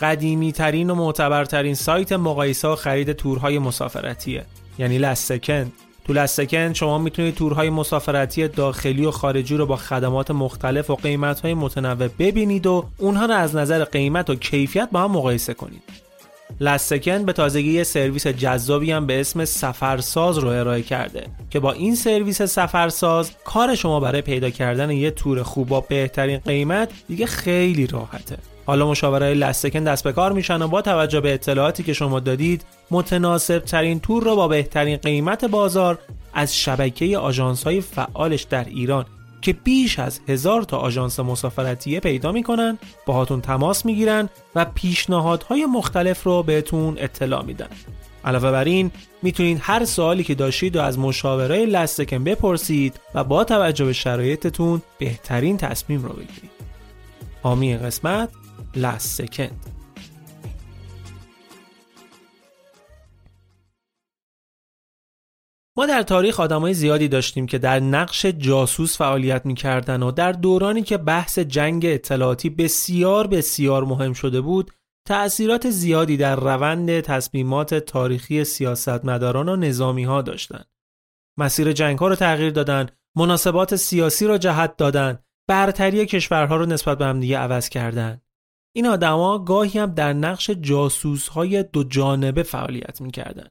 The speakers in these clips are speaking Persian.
قدیمی ترین و معتبرترین سایت مقایسه و خرید تورهای مسافرتیه. یعنی لستکن تو لستکن شما می‌تونید تورهای مسافرتی داخلی و خارجی رو با خدمات مختلف و قیمتهای متنوع ببینید و اونها رو از نظر قیمت و کیفیت با هم مقایسه کنید. لستکن به تازگی یه سرویس جذابی هم به اسم سفرساز رو ارائه کرده که با این سرویس سفرساز کار شما برای پیدا کردن یه تور خوب با بهترین قیمت دیگه خیلی راحته. حالا مشاورای لستکن دست به کار میشن و با توجه به اطلاعاتی که شما دادید متناسب ترین تور را با بهترین قیمت بازار از شبکه آژانس های فعالش در ایران که بیش از هزار تا آژانس مسافرتیه پیدا می‌کنن باهاتون تماس می‌گیرن و پیشنهادهای مختلف رو بهتون اطلاع میدن. علاوه بر این می‌تونید هر سوالی که داشتید و از مشاورای لستکن بپرسید و با توجه به شرایطتون بهترین تصمیم رو بگیرید. حامی قسمت Last Second ما در تاریخ آدمای زیادی داشتیم که در نقش جاسوس فعالیت می‌کردن و در دورانی که بحث جنگ اطلاعاتی بسیار بسیار مهم شده بود تأثیرات زیادی در روند تصمیمات تاریخی سیاستمداران و نظامی ها داشتن. مسیر جنگ ها رو تغییر دادن، مناسبات سیاسی را جهت دادن، برتری کشورها رو نسبت به همدیگه عوض کردن. این آدما گاهی هم در نقش جاسوس های دو جانبه فعالیت می‌کردن.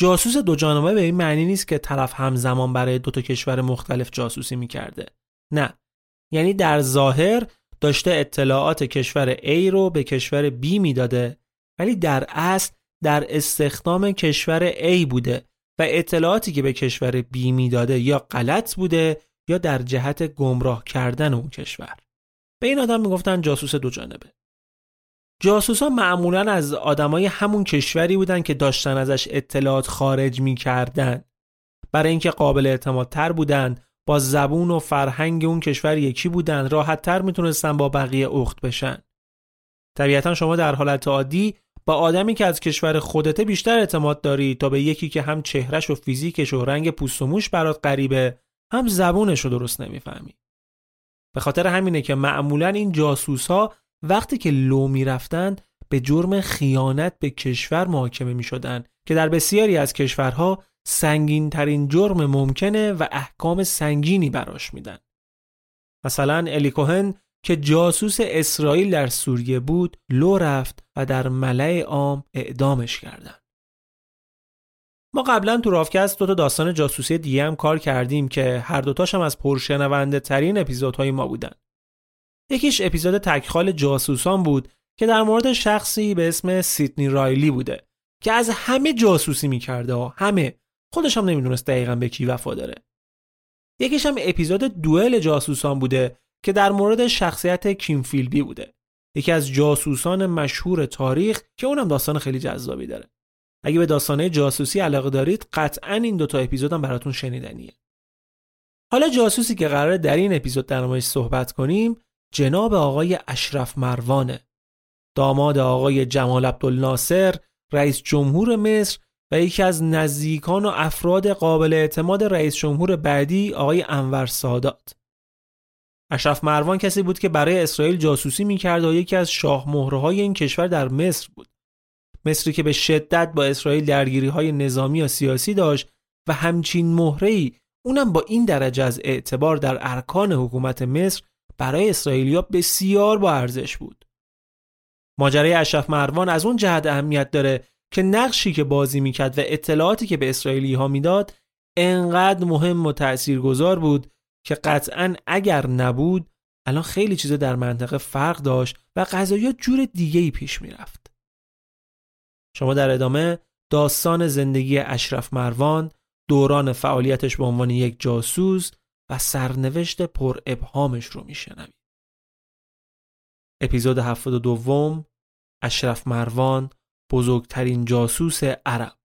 جاسوس دو جانبه به این معنی نیست که طرف همزمان برای دو تا کشور مختلف جاسوسی می‌کرده. نه. یعنی در ظاهر داشته اطلاعات کشور A رو به کشور B می‌داده ولی در اصل در استخدام کشور A بوده و اطلاعاتی که به کشور B می‌داده یا غلط بوده یا در جهت گمراه کردن اون کشور. به این آدم می‌گفتن جاسوس دو جانبه. جاسوس ها معمولا از آدمای همون کشوری بودن که داشتن ازش اطلاعات خارج می‌کردن. برای اینکه قابل اعتماد تر بودن با زبون و فرهنگ اون کشور یکی بودن راحت تر می‌تونستن با بقیه اخت بشن. طبیعتا شما در حالت عادی با آدمی که از کشور خودته بیشتر اعتماد داری تا به یکی که هم چهرش و فیزیکش و رنگ پوست و موش برات غریبه هم زبونش رو درست نمی‌فهمی. به خاطر همینه که معمولا این جاسوس ها وقتی که لو می‌رفتند به جرم خیانت به کشور محاکمه می شدن که در بسیاری از کشورها سنگین ترین جرم ممکنه و احکام سنگینی براش میدن. مثلا الی کوهن که جاسوس اسرائیل در سوریه بود لو رفت و در ملع عام اعدامش کردن. ما قبلا تو رافکست دو تا داستان جاسوسی دیگه هم کار کردیم که هر دوتاش هم از پرشنونده ترین اپیزودهای ما بودن. یکیش اپیزود تکخال جاسوسان بود که در مورد شخصی به اسم سیدنی رایلی بوده که از همه جاسوسی می‌کرده و همه خودش هم نمی‌دونست دقیقا به کی وفا داره. یکیش هم اپیزود دوئل جاسوسان بوده که در مورد شخصیت کیم فیلبی بوده. یکی از جاسوسان مشهور تاریخ که اونم داستان خیلی جذابی داره. اگه به داستانه جاسوسی علاقه دارید قطعا این دوتا اپیزودم براتون شنیدنیه. حالا جاسوسی که قراره در این اپیزود در صحبت کنیم جناب آقای اشرف مروانه داماد آقای جمال عبدالناصر رئیس جمهور مصر و یکی از نزدیکان و افراد قابل اعتماد رئیس جمهور بعدی آقای انور سادات. اشرف مروان کسی بود که برای اسرائیل جاسوسی می‌کرد و یکی از شاه های این کشور در مصر بود. مصری که به شدت با اسرائیل درگیری های نظامی و سیاسی داشت و همچین مهره اونم با این درجه از اعتبار در ارکان حکومت مصر برای اسرائیلیا بسیار با ارزش بود. ماجرای اشرف مروان از اون جهت اهمیت داره که نقشی که بازی می‌کرد و اطلاعاتی که به اسرائیلی ها می‌داد انقدر مهم و تأثیرگذار بود که قطعا اگر نبود الان خیلی چیزا در منطقه فرق داشت و قضایا جور دیگه ای پیش می‌رفت. شما در ادامه داستان زندگی اشرف مروان دوران فعالیتش به عنوان یک جاسوس و سرنوشت پر ابهامش رو میشنوید. اپیزود 72 اشرف مروان بزرگترین جاسوس عرب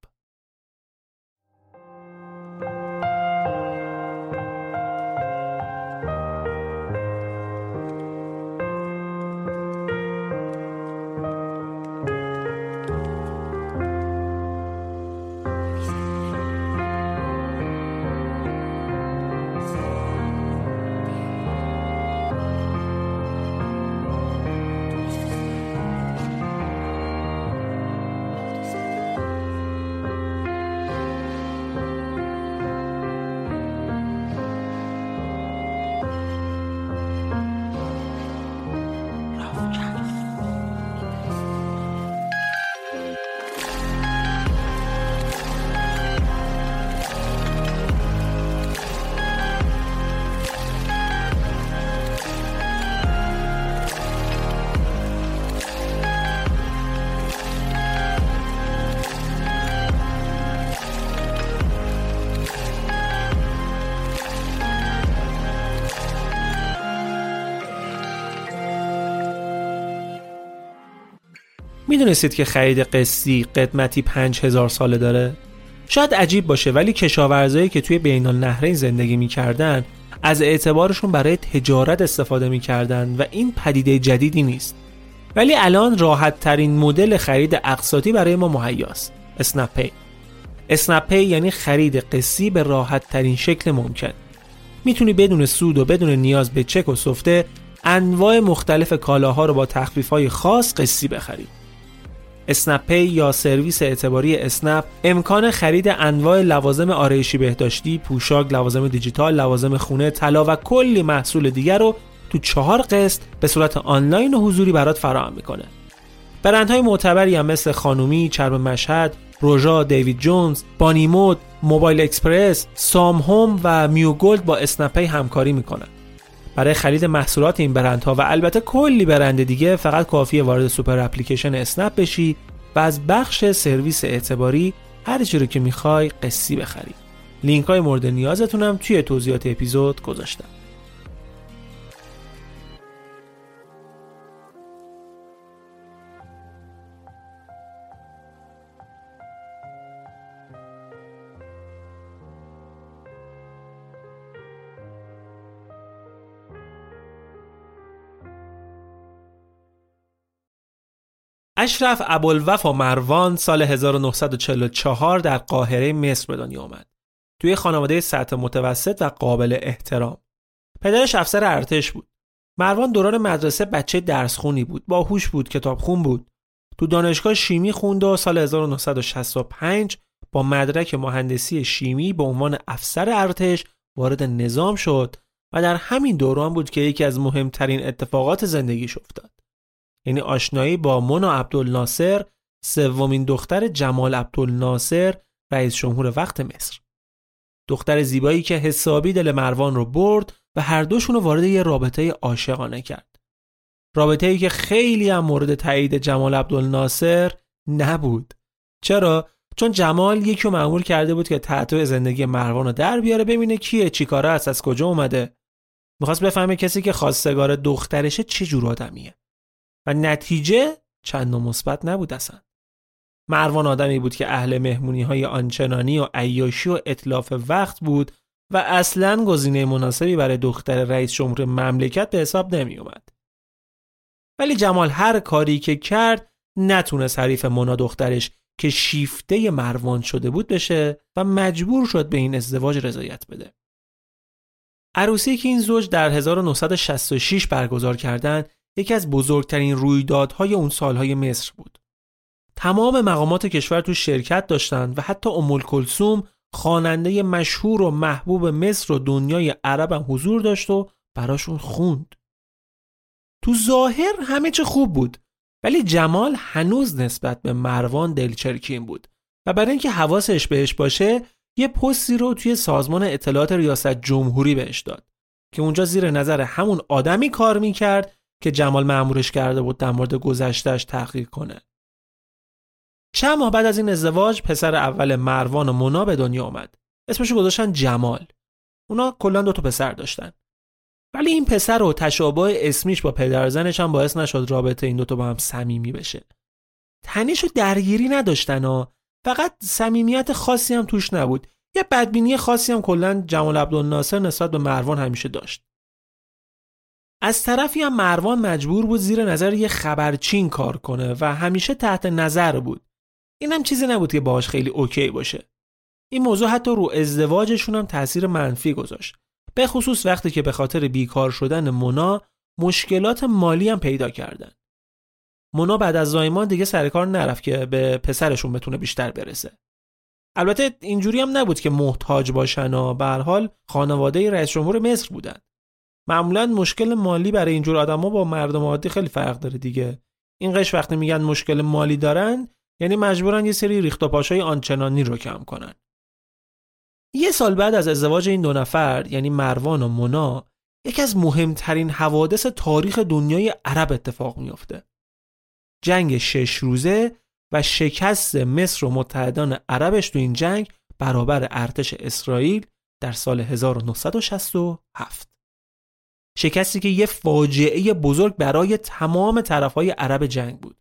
می‌دونستید که خرید قسطی قدمتی 5000 ساله داره؟ شاید عجیب باشه ولی کشاورزایی که توی بین النهرین زندگی می‌کردن از اعتبارشون برای تجارت استفاده می‌کردن و این پدیده جدیدی نیست. ولی الان راحت ترین مدل خرید اقساطی برای ما مهیاست اسنپ پی. اسنپ یعنی خرید قسطی به راحت ترین شکل ممکن. می‌تونی بدون سود و بدون نیاز به چک و سفته انواع مختلف کالاها رو با تخفیف های خاص قسطی بخرید اسنپ‌پی یا سرویس اعتباری اسنپ امکان خرید انواع لوازم آرایشی بهداشتی، پوشاک، لوازم دیجیتال، لوازم خونه، طلا و کلی محصول دیگر رو تو چهار قسط به صورت آنلاین و حضوری برات فراهم می‌کنه. برندهای معتبری هم مثل خانومی، چرم مشهد، روژا، دیوید جونز، بانی مود، موبایل اکسپرس، سام هوم و میو گولد با اسنپ‌پی همکاری می‌کنن. برای خرید محصولات این برندها و البته کلی برند دیگه فقط کافیه وارد super application اسنپ بشی و از بخش سرویس اعتباری هر چی رو که می‌خوای قسطی بخری. لینک های مورد نیازتونم توی توضیحات اپیزود گذاشتم. اشرف ابوالوفا مروان سال 1944 در قاهره مصر به دنیا آمد. توی خانواده سطح متوسط و قابل احترام. پدرش افسر ارتش بود. مروان دوران مدرسه بچه درسخونی بود. باهوش بود، کتابخون بود. تو دانشگاه شیمی خوند و سال 1965 با مدرک مهندسی شیمی به عنوان افسر ارتش وارد نظام شد و در همین دوران بود که یکی از مهمترین اتفاقات زندگیش افتاد. یعنی آشنایی با مونا عبدالناصر سومین دختر جمال عبدالناصر رئیس جمهور وقت مصر. دختر زیبایی که حسابی دل مروان رو برد و هر دوشون رو وارد یه رابطه عاشقانه کرد. رابطه ای که خیلی هم مورد تایید جمال عبدالناصر نبود. چرا؟ چون جمال یکی معمول کرده بود که تحت زندگی مروان رو در بیاره ببینه کیه چیکاره است از کجا اومده. می‌خواست بفهمه کسی که خواستگار دخترشه چه جور آدمیه. و نتیجه چند مثبت نبود اصلا مروان آدمی بود که اهل مهمونی های آنچنانی و عیاشی و اطلاف وقت بود و اصلا گزینه مناسبی برای دختر رئیس جمهور مملکت به حساب نمی اومد. ولی جمال هر کاری که کرد نتونست حریف مونا دخترش که شیفته مروان شده بود بشه و مجبور شد به این ازدواج رضایت بده. عروسی که این زوج در 1966 برگزار کردند یکی از بزرگترین رویدادهای اون سالهای مصر بود. تمام مقامات کشور تو شرکت داشتند و حتی ام کلثوم خواننده مشهور و محبوب مصر و دنیای عرب هم حضور داشت و براشون خوند. تو ظاهر همه چه خوب بود ولی جمال هنوز نسبت به مروان دلچرکین بود و برای اینکه حواسش بهش باشه یه پستی رو توی سازمان اطلاعات ریاست جمهوری بهش داد که اونجا زیر نظر همون آدمی کار می‌کرد که جمال معمورش کرده بود در مورد گذشتهش تحقیق کنه. چند ماه بعد از این ازدواج پسر اول مروان و مونا به دنیا آمد. اسمش گذاشتن جمال. اونا کلا دو تا پسر داشتن. ولی این پسر و تشابه اسمیش با پدرزنش هم باعث نشد رابطه این دوتا با هم صمیمی بشه. تنش و درگیری نداشتن و فقط صمیمیت خاصی هم توش نبود. یه بدبینی خاصی هم کلا جمال عبدالناصر نسبت به مروان همیشه داشت. از طرفی هم مروان مجبور بود زیر نظر یه خبرچین کار کنه و همیشه تحت نظر بود. این هم چیزی نبود که باهاش خیلی اوکی باشه. این موضوع حتی رو ازدواجشون هم تاثیر منفی گذاشت. به خصوص وقتی که به خاطر بیکار شدن مونا مشکلات مالی هم پیدا کردن. مونا بعد از زایمان دیگه سر کار نرفت که به پسرشون بتونه بیشتر برسه. البته اینجوری هم نبود که محتاج باشن و به حال خانواده رئیس جمهور مصر بودن. معمولا مشکل مالی برای اینجور آدما با مردم عادی خیلی فرق داره دیگه. این قش وقتی میگن مشکل مالی دارن یعنی مجبورن یه سری ریخت و پاشای آنچنانی رو کم کنن. یه سال بعد از ازدواج این دو نفر یعنی مروان و مونا یکی از مهمترین حوادث تاریخ دنیای عرب اتفاق میافته. جنگ شش روزه و شکست مصر و متحدان عربش تو این جنگ برابر ارتش اسرائیل در سال 1967. شکستی که یه فاجعه بزرگ برای تمام طرفهای عرب جنگ بود.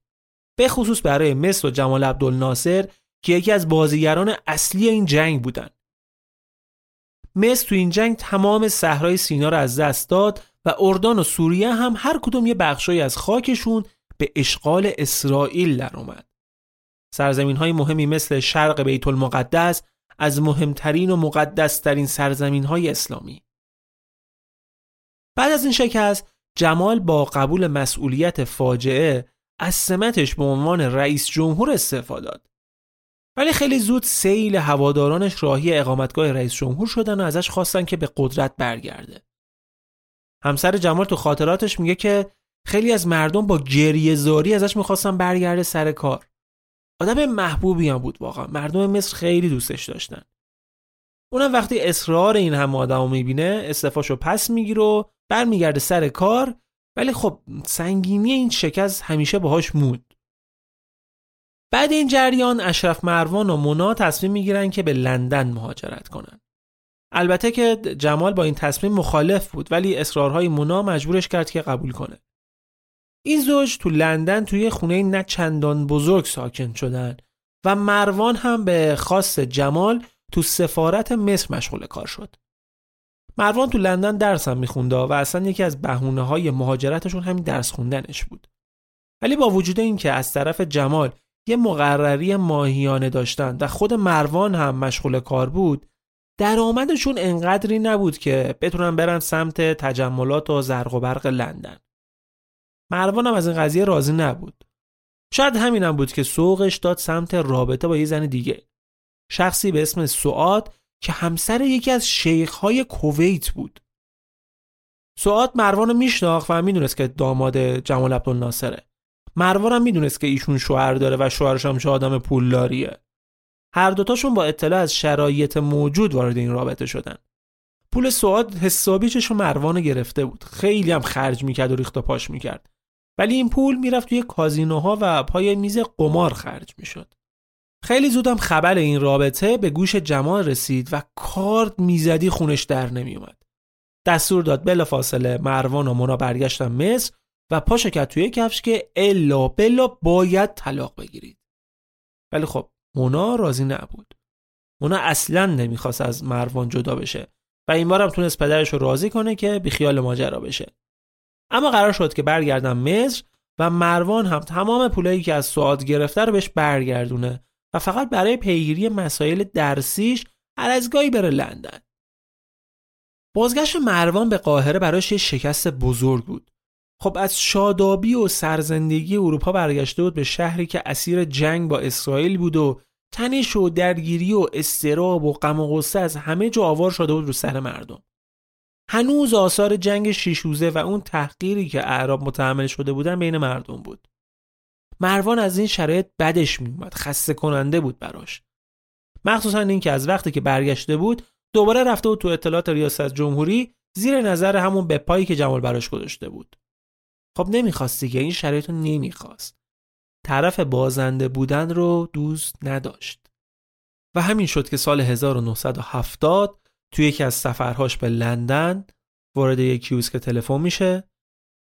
به خصوص برای مصر و جمال عبدالناصر که یکی از بازیگران اصلی این جنگ بودن. مصر تو این جنگ تمام صحرای سینا رو از دست داد و اردان و سوریه هم هر کدوم یه بخشایی از خاکشون به اشغال اسرائیل در اومد. سرزمین های مهمی مثل شرق بیت المقدس از مهمترین و مقدسترین سرزمین های اسلامی. بعد از این شکست جمال با قبول مسئولیت فاجعه از سمتش به عنوان رئیس جمهور استعفا داد. ولی خیلی زود سیل هوادارانش راهی اقامتگاه رئیس جمهور شدن و ازش خواستن که به قدرت برگرده. همسر جمال تو خاطراتش میگه که خیلی از مردم با گریه زاری ازش می‌خواستن برگرده سر کار. آدم محبوبی هم بود واقعا. مردم مصر خیلی دوستش داشتن. اونم وقتی اصرار این هم آدم رو می‌بینه استفاشو پس می‌گیره و برمیگرده سر کار ولی خب سنگینی این شکست همیشه باهاش مود. بعد این جریان اشرف مروان و مونا تصمیم می‌گیرن که به لندن مهاجرت کنن. البته که جمال با این تصمیم مخالف بود ولی اصرارهای مونا مجبورش کرد که قبول کنه. این زوج تو لندن توی خونه نه چندان بزرگ ساکن شدن و مروان هم به خاص جمال تو سفارت مصر مشغول کار شد. مروان تو لندن درس هم میخونده و اصلا یکی از بهونه های مهاجرتشون همین درس خوندنش بود. ولی با وجود اینکه از طرف جمال یه مقرری ماهیانه داشتن و خود مروان هم مشغول کار بود درآمدشون انقدری نبود که بتونن برن سمت تجملات و زرق و برق لندن. مروان هم از این قضیه راضی نبود. شاید همینم بود که سوقش داد سمت رابطه با یه زن دیگه. شخصی به اسم سعاد که همسر یکی از شیخهای کویت بود. سعاد مروان رو میشناخت و می‌دونست که داماد جمال عبدالناصره. مروان هم می‌دونست که ایشون شوهر داره و شوهرش هم آدم پولداریه. هر دوتاشون با اطلاع از شرایط موجود وارد این رابطه شدن. پول سعاد حسابی چشم مروان گرفته بود. خیلی هم خرج می‌کرد و ریخت و پاش می‌کرد. ولی این پول می‌رفت توی کازینوها و پای میز قمار خرج می‌شد. خیلی زودم خبر این رابطه به گوش جمال رسید و کارد می‌زدی خونش در نمیومد. دستور داد بلا فاصله مروان و مونا برگشتن مصر و پاشو کرد توی کفش که الا بلا باید طلاق بگیرید. ولی خب مونا راضی نبود. مونا اصلا نمی‌خواست از مروان جدا بشه و این بارم تونست پدرش رو راضی کنه که بیخیال ماجرا بشه اما قرار شد که برگردن مصر و مروان هم تمام پولایی که از سعاد گرفته رو بهش برگردونه و فقط برای پیگیری مسائل درسیش هر از گاهی بره لندن. بازگشت مروان به قاهره براش یه شکست بزرگ بود. خب از شادابی و سرزندگی اروپا برگشته بود به شهری که اسیر جنگ با اسرائیل بود و تنش و درگیری و استراب و غم و غصه از همه جا آوار شده بود رو سر مردم. هنوز آثار جنگ شیشوزه و اون تحقیری که اعراب متحمل شده بودن بین مردم بود. مروان از این شرایط بدش میومد خسته کننده بود براش. مخصوصا اینکه از وقتی که برگشته بود دوباره رفته بود تو اطلاعات ریاست جمهوری زیر نظر همون به پایی که جمال براش گذاشته بود. خب نمی‌خواستی که این شرایط رو نمی‌خواست. طرف بازنده بودن رو دوست نداشت. و همین شد که سال 1970 توی یکی از سفرهاش به لندن وارد یک که تلفن میشه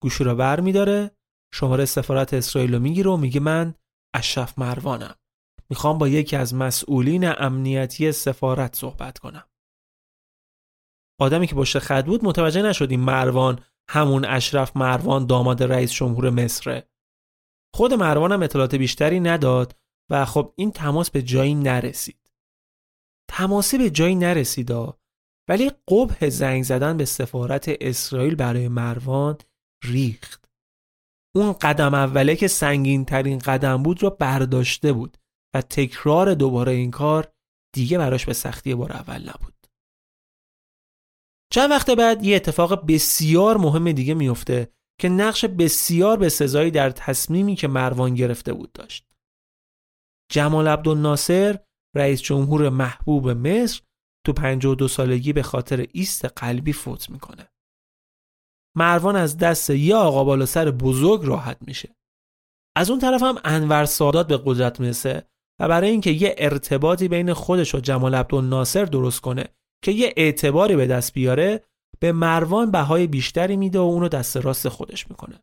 گوشی رو بر میداره شماره سفارت اسرائیل رو می‌گیره و میگه من اشرف مروانم. می‌خوام با یکی از مسئولین امنیتی سفارت صحبت کنم. آدمی که پشت خط بود متوجه نشد این مروان همون اشرف مروان داماد رئیس جمهور مصره خود مروان هم اطلاعات بیشتری نداد و خب این تماس به جایی نرسید. تماسی به جایی نرسید ولی قبه زنگ زدن به سفارت اسرائیل برای مروان ریخت. اون قدم اوله که سنگین ترین قدم بود رو برداشته بود و تکرار دوباره این کار دیگه براش به سختی بار اول نبود چند وقت بعد یه اتفاق بسیار مهم دیگه میفته که نقش بسیار به سزایی در تصمیمی که مروان گرفته بود داشت جمال عبدالناصر رئیس جمهور محبوب مصر تو 52 سالگی به خاطر ایست قلبی فوت می‌کنه. مروان از دست یه آقا بالا سر بزرگ راحت میشه. از اون طرف هم انور سادات به قدرت می‌رسه و برای اینکه یه ارتباطی بین خودش و جمال عبدالناصر درست کنه که یه اعتباری به دست بیاره به مروان بهای بیشتری میده و اونو دست راست خودش می‌کنه.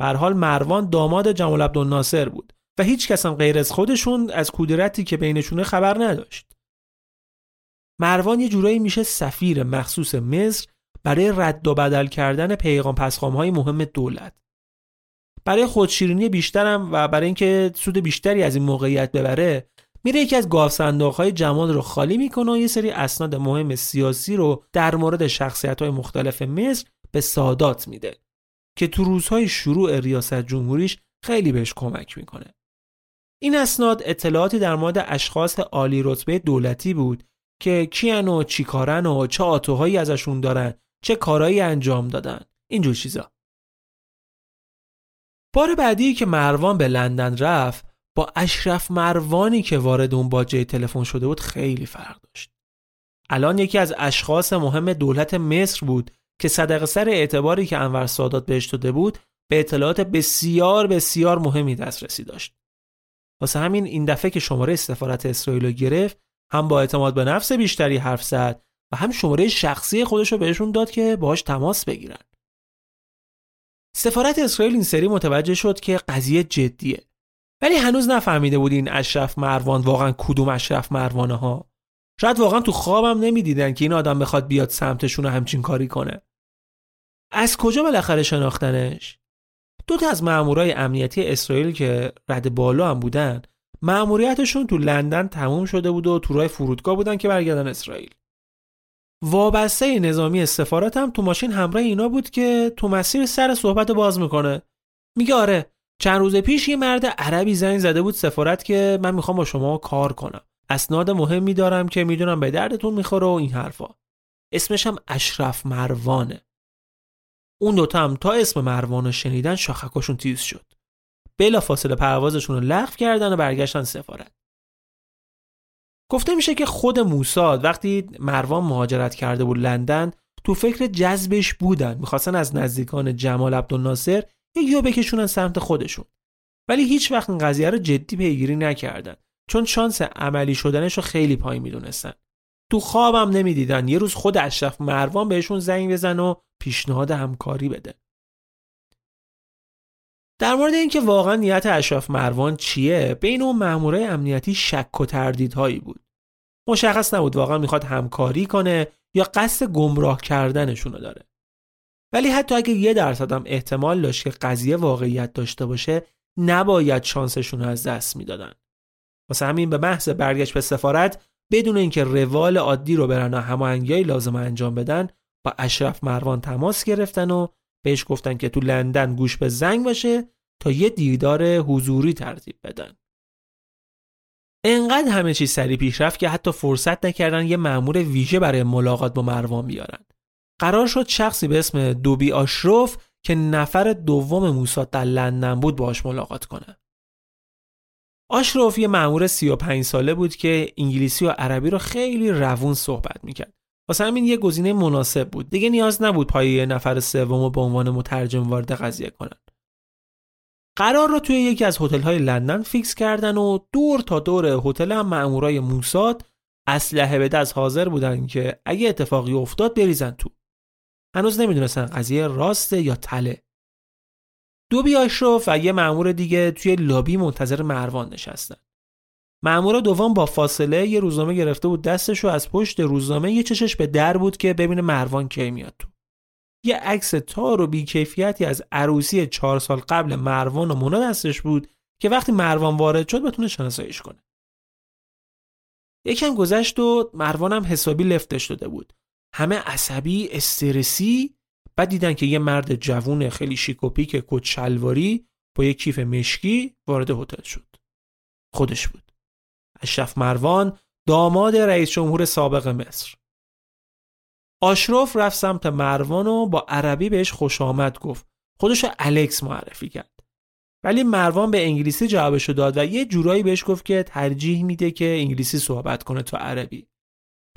به حال مروان داماد جمال عبدالناصر بود و هیچ کس هم غیر از خودشون از کودرتی که بینشونه خبر نداشت. مروان یه جورایی میشه سفیر مخصوص مصر برای رد و بدل کردن پیغام پسخام های مهم دولت. برای خودشیرینی بیشترم و برای اینکه سود بیشتری از این موقعیت ببره میره یکی از گاف های جمال رو خالی می‌کنه و یه سری اسناد مهم سیاسی رو در مورد شخصیت های مختلف مصر به سادات میده که تو روزهای شروع ریاست جمهوریش خیلی بهش کمک می‌کنه. این اسناد اطلاعاتی در مورد اشخاص عالی رتبه دولتی بود که کیان و چی کارن و چه آتوهایی ازشون دارن چه کارایی انجام دادن. اینجور چیزا. بار بعدی که مروان به لندن رفت با اشرف مروانی که وارد اون باجه تلفن شده بود خیلی فرق داشت. الان یکی از اشخاص مهم دولت مصر بود که صدق سر اعتباری که انور سادات بهش داده بود به اطلاعات بسیار بسیار مهمی دسترسی داشت. واسه همین این دفعه که شماره سفارت اسرائیل رو گرفت هم با اعتماد به نفس بیشتری حرف زد و هم شماره شخصی خودش رو بهشون داد که باهاش تماس بگیرن. سفارت اسرائیل این سری متوجه شد که قضیه جدیه. ولی هنوز نفهمیده بود این اشرف مروان واقعا کدوم اشرف مروانه ها. شاید واقعا تو خوابم نمی‌دیدن که این آدم بخواد بیاد سمتشون و همچین کاری کنه. از کجا بالاخره شناختنش؟ دو تا از مامورای امنیتی اسرائیل که رد بالا هم بودن مأموریتشون تو لندن تموم شده بود و تو راه فرودگاه بودن که برگردن اسرائیل وابسته نظامی سفارت هم تو ماشین همراه اینا بود که تو مسیر سر صحبت باز می‌کنه. میگه آره چند روز پیش یه مرد عربی زنگ زده بود سفارت که من می‌خوام با شما کار کنم. اسناد مهمی دارم که می‌دونم به دردتون می‌خوره و این حرفا. اسمش هم اشرف مروانه. اون دوتا هم تا اسم مروان شنیدن شاخکاشون تیز شد. بلا فاصله پروازشون رو لغو کردن و برگشتن سفارت. گفته میشه که خود موساد وقتی مروان مهاجرت کرده بود لندن تو فکر جذبش بودن. می‌خواستن از نزدیکان جمال عبدالناصر یا بکشونن سمت خودشون. ولی هیچ وقت این قضیه رو جدی پیگیری نکردن. چون شانس عملی شدنش رو خیلی پایین می‌دونستن. تو خوابم نمی‌دیدن. یه روز خود اشرف مروان بهشون زنگ بزن و پیشنهاد همکاری بده. در مورد اینکه واقعا نیت اشرف مروان چیه بین اون مامورای امنیتی شک و تردیدهایی بود. مشخص نبود واقعا می‌خواد همکاری کنه یا قصد گمراه کردنشون رو داره. ولی حتی اگه یه درصد هم احتمال داشت که قضیه واقعیت داشته باشه نباید شانسشون رو از دست می‌دادن. واسه همین به محض برگشت به سفارت بدون اینکه روال عادی رو برن و هماهنگیای لازم انجام بدن با اشرف مروان تماس گرفتن و بهش گفتن که تو لندن گوش به زنگ باشه تا یه دیدار حضوری ترتیب بدن. انقدر همه چیز سریع پیش رفت که حتی فرصت نکردن یه مأمور ویژه برای ملاقات با مروان بیارن. قرار شد شخصی به اسم دوبی آشروف که نفر دوم موساد در لندن بود باش ملاقات کنه. آشروف یه مأمور 35 ساله بود که انگلیسی و عربی رو خیلی روون صحبت می‌کرد. واسه همین یه گزینه مناسب بود. دیگه نیاز نبود پای نفر سوم به عنوان مترجم وارد قضیه کنن. قرار رو توی یکی از های لندن فیکس کردن و دور تا دور هتل هم مامورای موساد اسلحه به دست حاضر بودن که اگه اتفاقی افتاد بریزن تو. هنوز نمی‌دونستن قضیه راسته یا تله. دو اشرف و یه مأمور دیگه توی لابی منتظر مروان نشستن. مأمور دوم با فاصله یه روزنامه گرفته بود دستش و از پشت روزنامه یه چشش به در بود که ببینه مروان کی میاد تو. یه عکس تار و بیکیفیتی از عروسی چهار سال قبل مروان و مونا دستش بود که وقتی مروان وارد شد بتونه شناساییش کنه. یکم گذشت و مروانم حسابی لفتش داده بود. همه عصبی استرسی بعد دیدن که یه مرد جوون خیلی شیکوپیک کت شلواری با یه کیف مشکی وارد هتل شد. خودش بود. اشرف مروان داماد رئیس جمهور سابق مصر. آشراف رفت سمت مروان و با عربی بهش خوش آمد گفت. خودش الکس معرفی کرد. ولی مروان به انگلیسی جوابشو داد و یه جورایی بهش گفت که ترجیح میده که انگلیسی صحبت کنه تو عربی.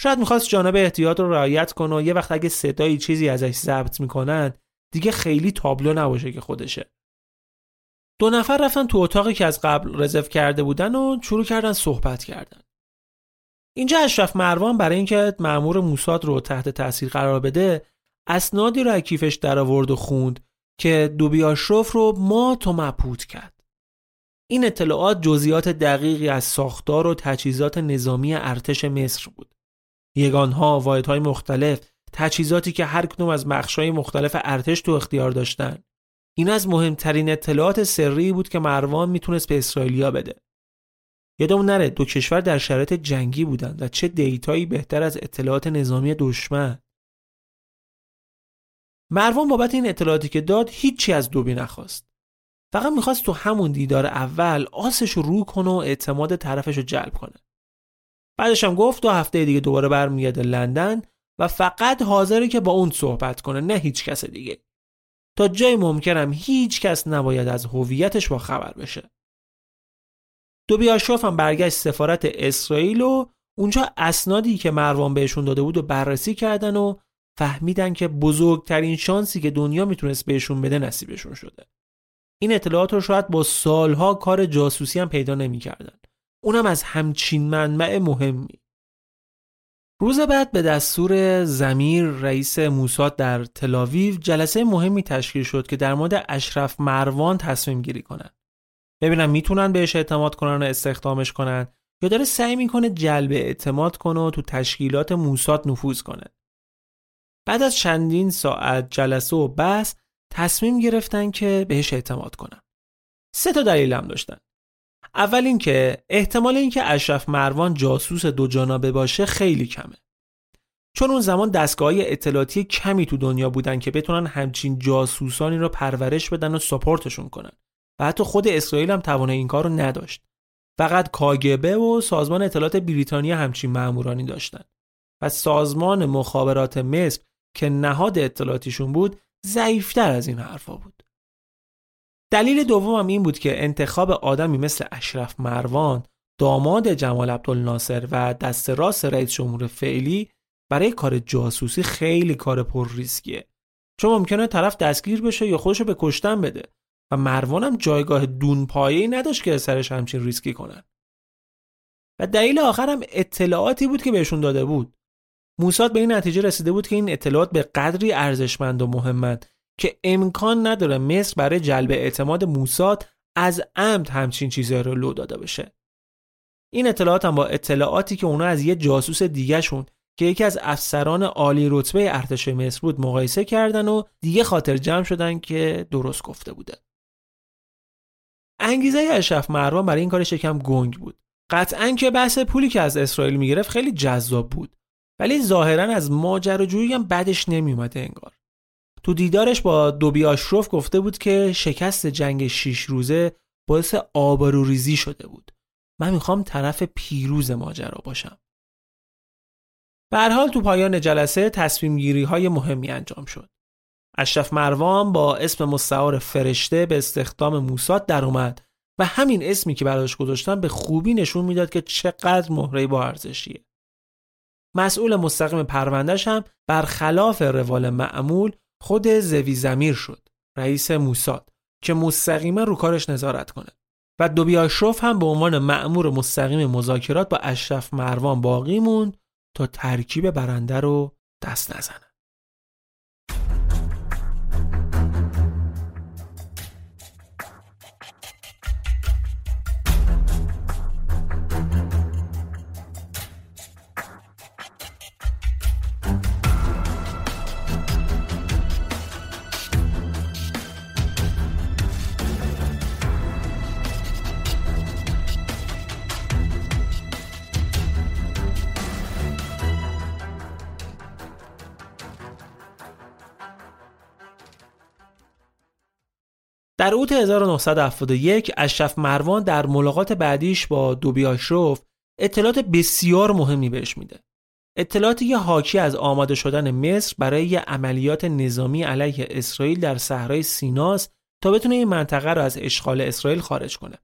شاید می‌خواست جانب احتیاط رو رعایت کنه و یه وقت اگه صدایی چیزی ازش ضبط می‌کنن دیگه خیلی تابلو نباشه که خودشه. دو نفر رفتن تو اتاقی که از قبل رزرو کرده بودن و شروع کردن صحبت کردن. اینجا اشرف مروان برای اینکه مأمور موساد رو تحت تاثیر قرار بده اسنادی رو از کیفش در آورد و خوند که دوبی آشرف رو ما تو مبهوت کرد. این اطلاعات جزئیات دقیقی از ساختار و تجهیزات نظامی ارتش مصر بود. یگانها واحدهای مختلف تجهیزاتی که هر کدوم از بخش‌های مختلف ارتش تو اختیار داشتن. این از مهمترین اطلاعات سری بود که مروان می‌تونست به اسرائیلیا بده. یادمون نره دو کشور در شرایط جنگی بودند و چه دیتایی بهتر از اطلاعات نظامی دشمن. مروان بابت این اطلاعاتی که داد هیچی از دوبی نخواست. فقط می‌خواست تو همون دیدار اول آسش رو رو کنه و اعتماد طرفش رو جلب کنه. بعدش هم گفت دو هفته دیگه دوباره برمیگرده لندن و فقط حاضره که با اون صحبت کنه نه هیچ کس دیگه. تا جای ممکنم هیچ کس نباید از هویتش با خبر بشه. دوبی آشراف هم برگشت سفارت اسرائیل و اونجا اسنادی که مروان بهشون داده بود و بررسی کردن و فهمیدن که بزرگترین شانسی که دنیا می‌تونست بهشون بده نصیبشون شده. این اطلاعات رو شاید با سالها کار جاسوسی هم پیدا نمی‌کردن. اونم از همچین منبع مهمی. روز بعد به دستور زمیر رئیس موساد در تلاویو جلسه مهمی تشکیل شد که در مورد اشرف مروان تصمیم گیری کنن ببینن می‌تونن بهش اعتماد کنن و استخدامش کنن یا داره سعی می‌کنه جلب اعتماد کنه و تو تشکیلات موساد نفوذ کنه. بعد از چندین ساعت جلسه و بحث تصمیم گرفتن که بهش اعتماد کنن. سه تا دلیل هم داشتن. اول اینکه احتمال اینکه اشرف مروان جاسوس دو جانبه باشه خیلی کمه. چون اون زمان دستگاه اطلاعاتی کمی تو دنیا بودن که بتونن همچین جاسوسانی رو پرورش بدن و سپورتشون کنن. و حتی خود اسرائیل هم توانه این کار رو نداشت. فقط کاگبه و سازمان اطلاعات بریتانیا همچین مامورانی داشتن. و سازمان مخابرات مصر که نهاد اطلاعاتیشون بود ضعیفتر از این حرفا بود. دلیل دومم این بود که انتخاب آدمی مثل اشرف مروان داماد جمال عبدالناصر و دست راست رئیس جمهور فعلی برای کار جاسوسی خیلی کار پر ریسکیه. چون ممکنه طرف دستگیر بشه یا خودشو به کشتن بده. و مروانم جایگاه دون پایه‌ای نداشت که سرش همچین ریسکی کنن. و دلیل آخرم اطلاعاتی بود که بهشون داده بود. موساد به این نتیجه رسیده بود که این اطلاعات به قدری ارزشمند و مهمند که امکان نداره مصر برای جلب اعتماد موساد از عمد همچین چیزی رو لو داده بشه. این اطلاعات هم با اطلاعاتی که اونا از یه جاسوس دیگهشون که یکی از افسران عالی رتبه ارتش مصر بود مقایسه کردن و دیگه خاطر جمع شدن که درست گفته بوده. انگیزه اشرف مروان برای این کارش یکم گنگ بود. قطعا که بحث پولی که از اسرائیل می‌گرفت خیلی جذاب بود. ولی ظاهرا از ماجراجویی هم بدش نمیومده انگار. تو دیدارش با دوبی آشروف گفته بود که شکست جنگ شیش روزه باعث آبروریزی شده بود. من می‌خوام طرف پیروز ماجرا باشم. به حال تو پایان جلسه تصمیم گیری های مهمی انجام شد. اشرف مروان با اسم مستعار فرشته به استخدام موساد در اومد و همین اسمی که براش گذاشتن به خوبی نشون می‌داد که چقدر مهره با ارزشیه. مسئول مستقیم پروندهش هم برخلاف روال معمول خود زوی زمیر شد رئیس موساد که مستقیما رو کارش نظارت کنه. و دوبی آشرف هم به عنوان معمور مستقیم مذاکرات با اشرف مروان باقی موند تا ترکیب برنده رو دست نزنه. در اوت 1971 اشرف مروان در ملاقات بعدیش با دوبی آشروف اطلاعات بسیار مهمی بهش میده. اطلاعاتی که حاکی از آماده شدن مصر برای عملیات نظامی علیه اسرائیل در صحرای سیناست تا بتونه این منطقه رو از اشغال اسرائیل خارج کنه.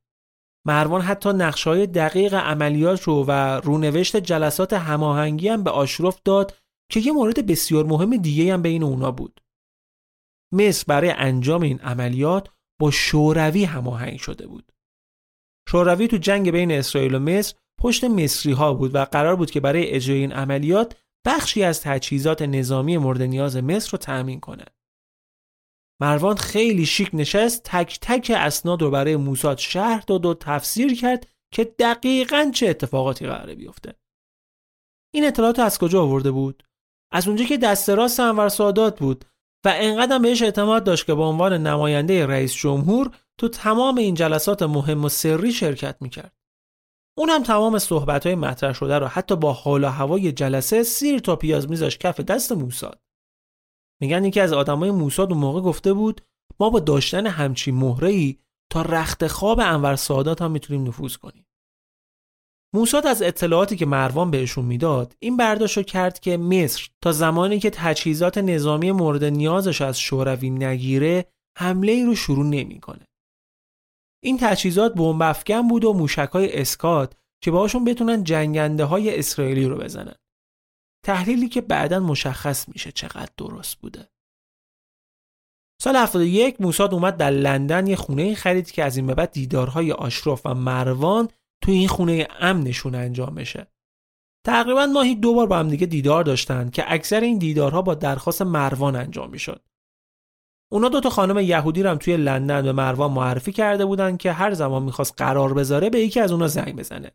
مروان حتی نقشه‌های دقیق عملیات رو و رونوشت جلسات هماهنگی هم به آشروف داد که یه مورد بسیار مهم دیگه هم بین اونا بود. مصر برای انجام این عملیات با شوروی هماهنگ شده بود. شوروی تو جنگ بین اسرائیل و مصر پشت مصری ها بود و قرار بود که برای اجرای این عملیات بخشی از تجهیزات نظامی مورد نیاز مصر رو تأمین کنه. مروان خیلی شیک نشست تک تک اسناد رو برای موساد شهر داد و تفسیر کرد که دقیقا چه اتفاقاتی قراره بیفته. این اطلاعات از کجا آورده بود؟ از اونجا که دست راست انور سادات بود و انقدر بهش اعتماد داشت که به عنوان نماینده رئیس جمهور تو تمام این جلسات مهم و سری شرکت می‌کرد. اون هم تمام صحبت های مطرح شده رو حتی با حال و هوای جلسه سیر تا پیاز میذاش کف دست موساد. میگن یکی از آدمای موساد اون موقع گفته بود ما با داشتن همچین مهره تا رخت خواب انور سادات هم می‌تونیم نفوذ کنیم. موساد از اطلاعاتی که مروان بهشون می‌داد این برداشت کرد که مصر تا زمانی که تجهیزات نظامی مورد نیازش از شوروی نگیره حمله ای رو شروع نمی‌کنه. این تجهیزات بمب افکن بود و موشک های اسکات که باهاشون بتونن جنگنده های اسرائیلی رو بزنن. تحلیلی که بعدا مشخص میشه چقدر درست بوده. سال 71 موساد اومد در لندن یه خونه خرید که از این به بعد دیدارهای آشراف و مروان تو این خونه امنشون انجام بشه. تقریبا ماهی دو بار با هم دیگه دیدار داشتن که اکثر این دیدارها با درخواست مروان انجام می‌شد. اونا دو تا خانم یهودی رو هم توی لندن به مروان معرفی کرده بودن که هر زمان می‌خواست قرار بذاره به یکی از اونا زنگ بزنه.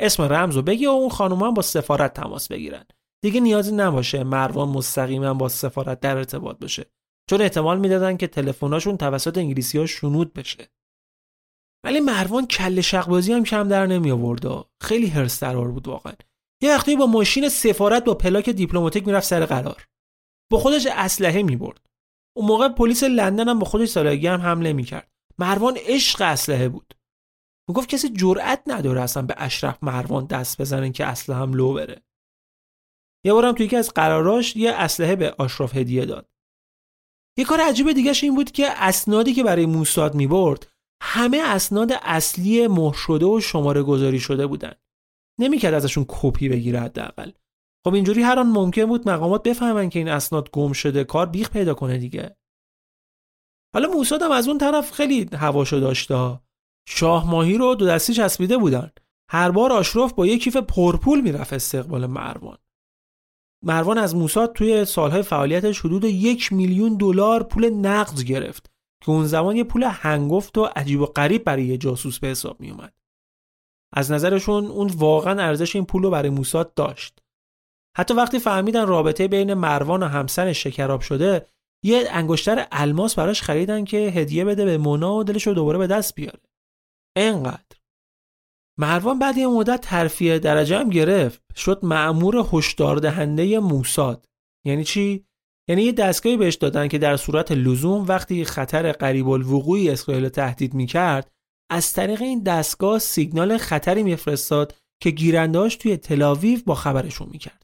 اسم رمز رو بگی و اون خانم هم با سفارت تماس بگیرن. دیگه نیازی نباشه مروان مستقیما با سفارت در ارتباط باشه چون احتمال می‌دادن که تلفناشون توسط انگلیسی ها شنود بشه. ولی مروان کل شقبازی هم کم در نمی آورد خیلی هرس درار بود واقعا. یه وقتی با ماشین سفارت با پلاک دیپلماتیک می‌رفت سر قرار. با خودش اسلحه می برد اون موقع پلیس لندن هم با خودش سالگی هم حمله می‌کرد. مروان عشق اسلحه بود. می‌گفت کسی جرأت نداره اصلا به اشرف مروان دست بزنن که اسلحه هم لو بره. یه بارم توی یکی از قراراش یه اسلحه به آشراف هدیه داد. یه کار عجیب دیگه این بود که اسنادی که برای موساد می‌برد همه اسناد اصلی مهر شده و شماره گذاری شده بودن. نمی‌کرد ازشون کپی بگیره حداقل. خب اینجوری هر آن ممکن بود مقامات بفهمن که این اسناد گم شده کار بیخ پیدا کنه دیگه. حالا موساد هم از اون طرف خیلی هواشو داشته شاه ماهی رو دو دستی چسبیده بودن. هر بار آشراف با یک کیف پرپول می‌رفت استقبال مروان. مروان از موساد توی سالهای فعالیتش حدود یک میلیون دلار پول نقد گرفت. که اون زمان یه پول هنگفت و عجیب و غریب برای یه جاسوس به حساب می اومد. از نظرشون اون واقعا ارزش این پول رو برای موساد داشت. حتی وقتی فهمیدن رابطه بین مروان و همسرش شکراب شده یه انگشتر الماس براش خریدن که هدیه بده به مونا و دلش رو دوباره به دست بیاره. انقدر مروان بعد یه مدت ترفیه درجه هم گرفت. شد معمور هشدار دهنده موساد. یعنی چی؟ یعنی یه دستگاهی بهش دادن که در صورت لزوم وقتی خطر قریب الوقوعی اسرائیل تهدید می‌کرد از طریق این دستگاه سیگنال خطری میفرستاد که گیرنداش توی تلاویو با خبرشون می‌کرد.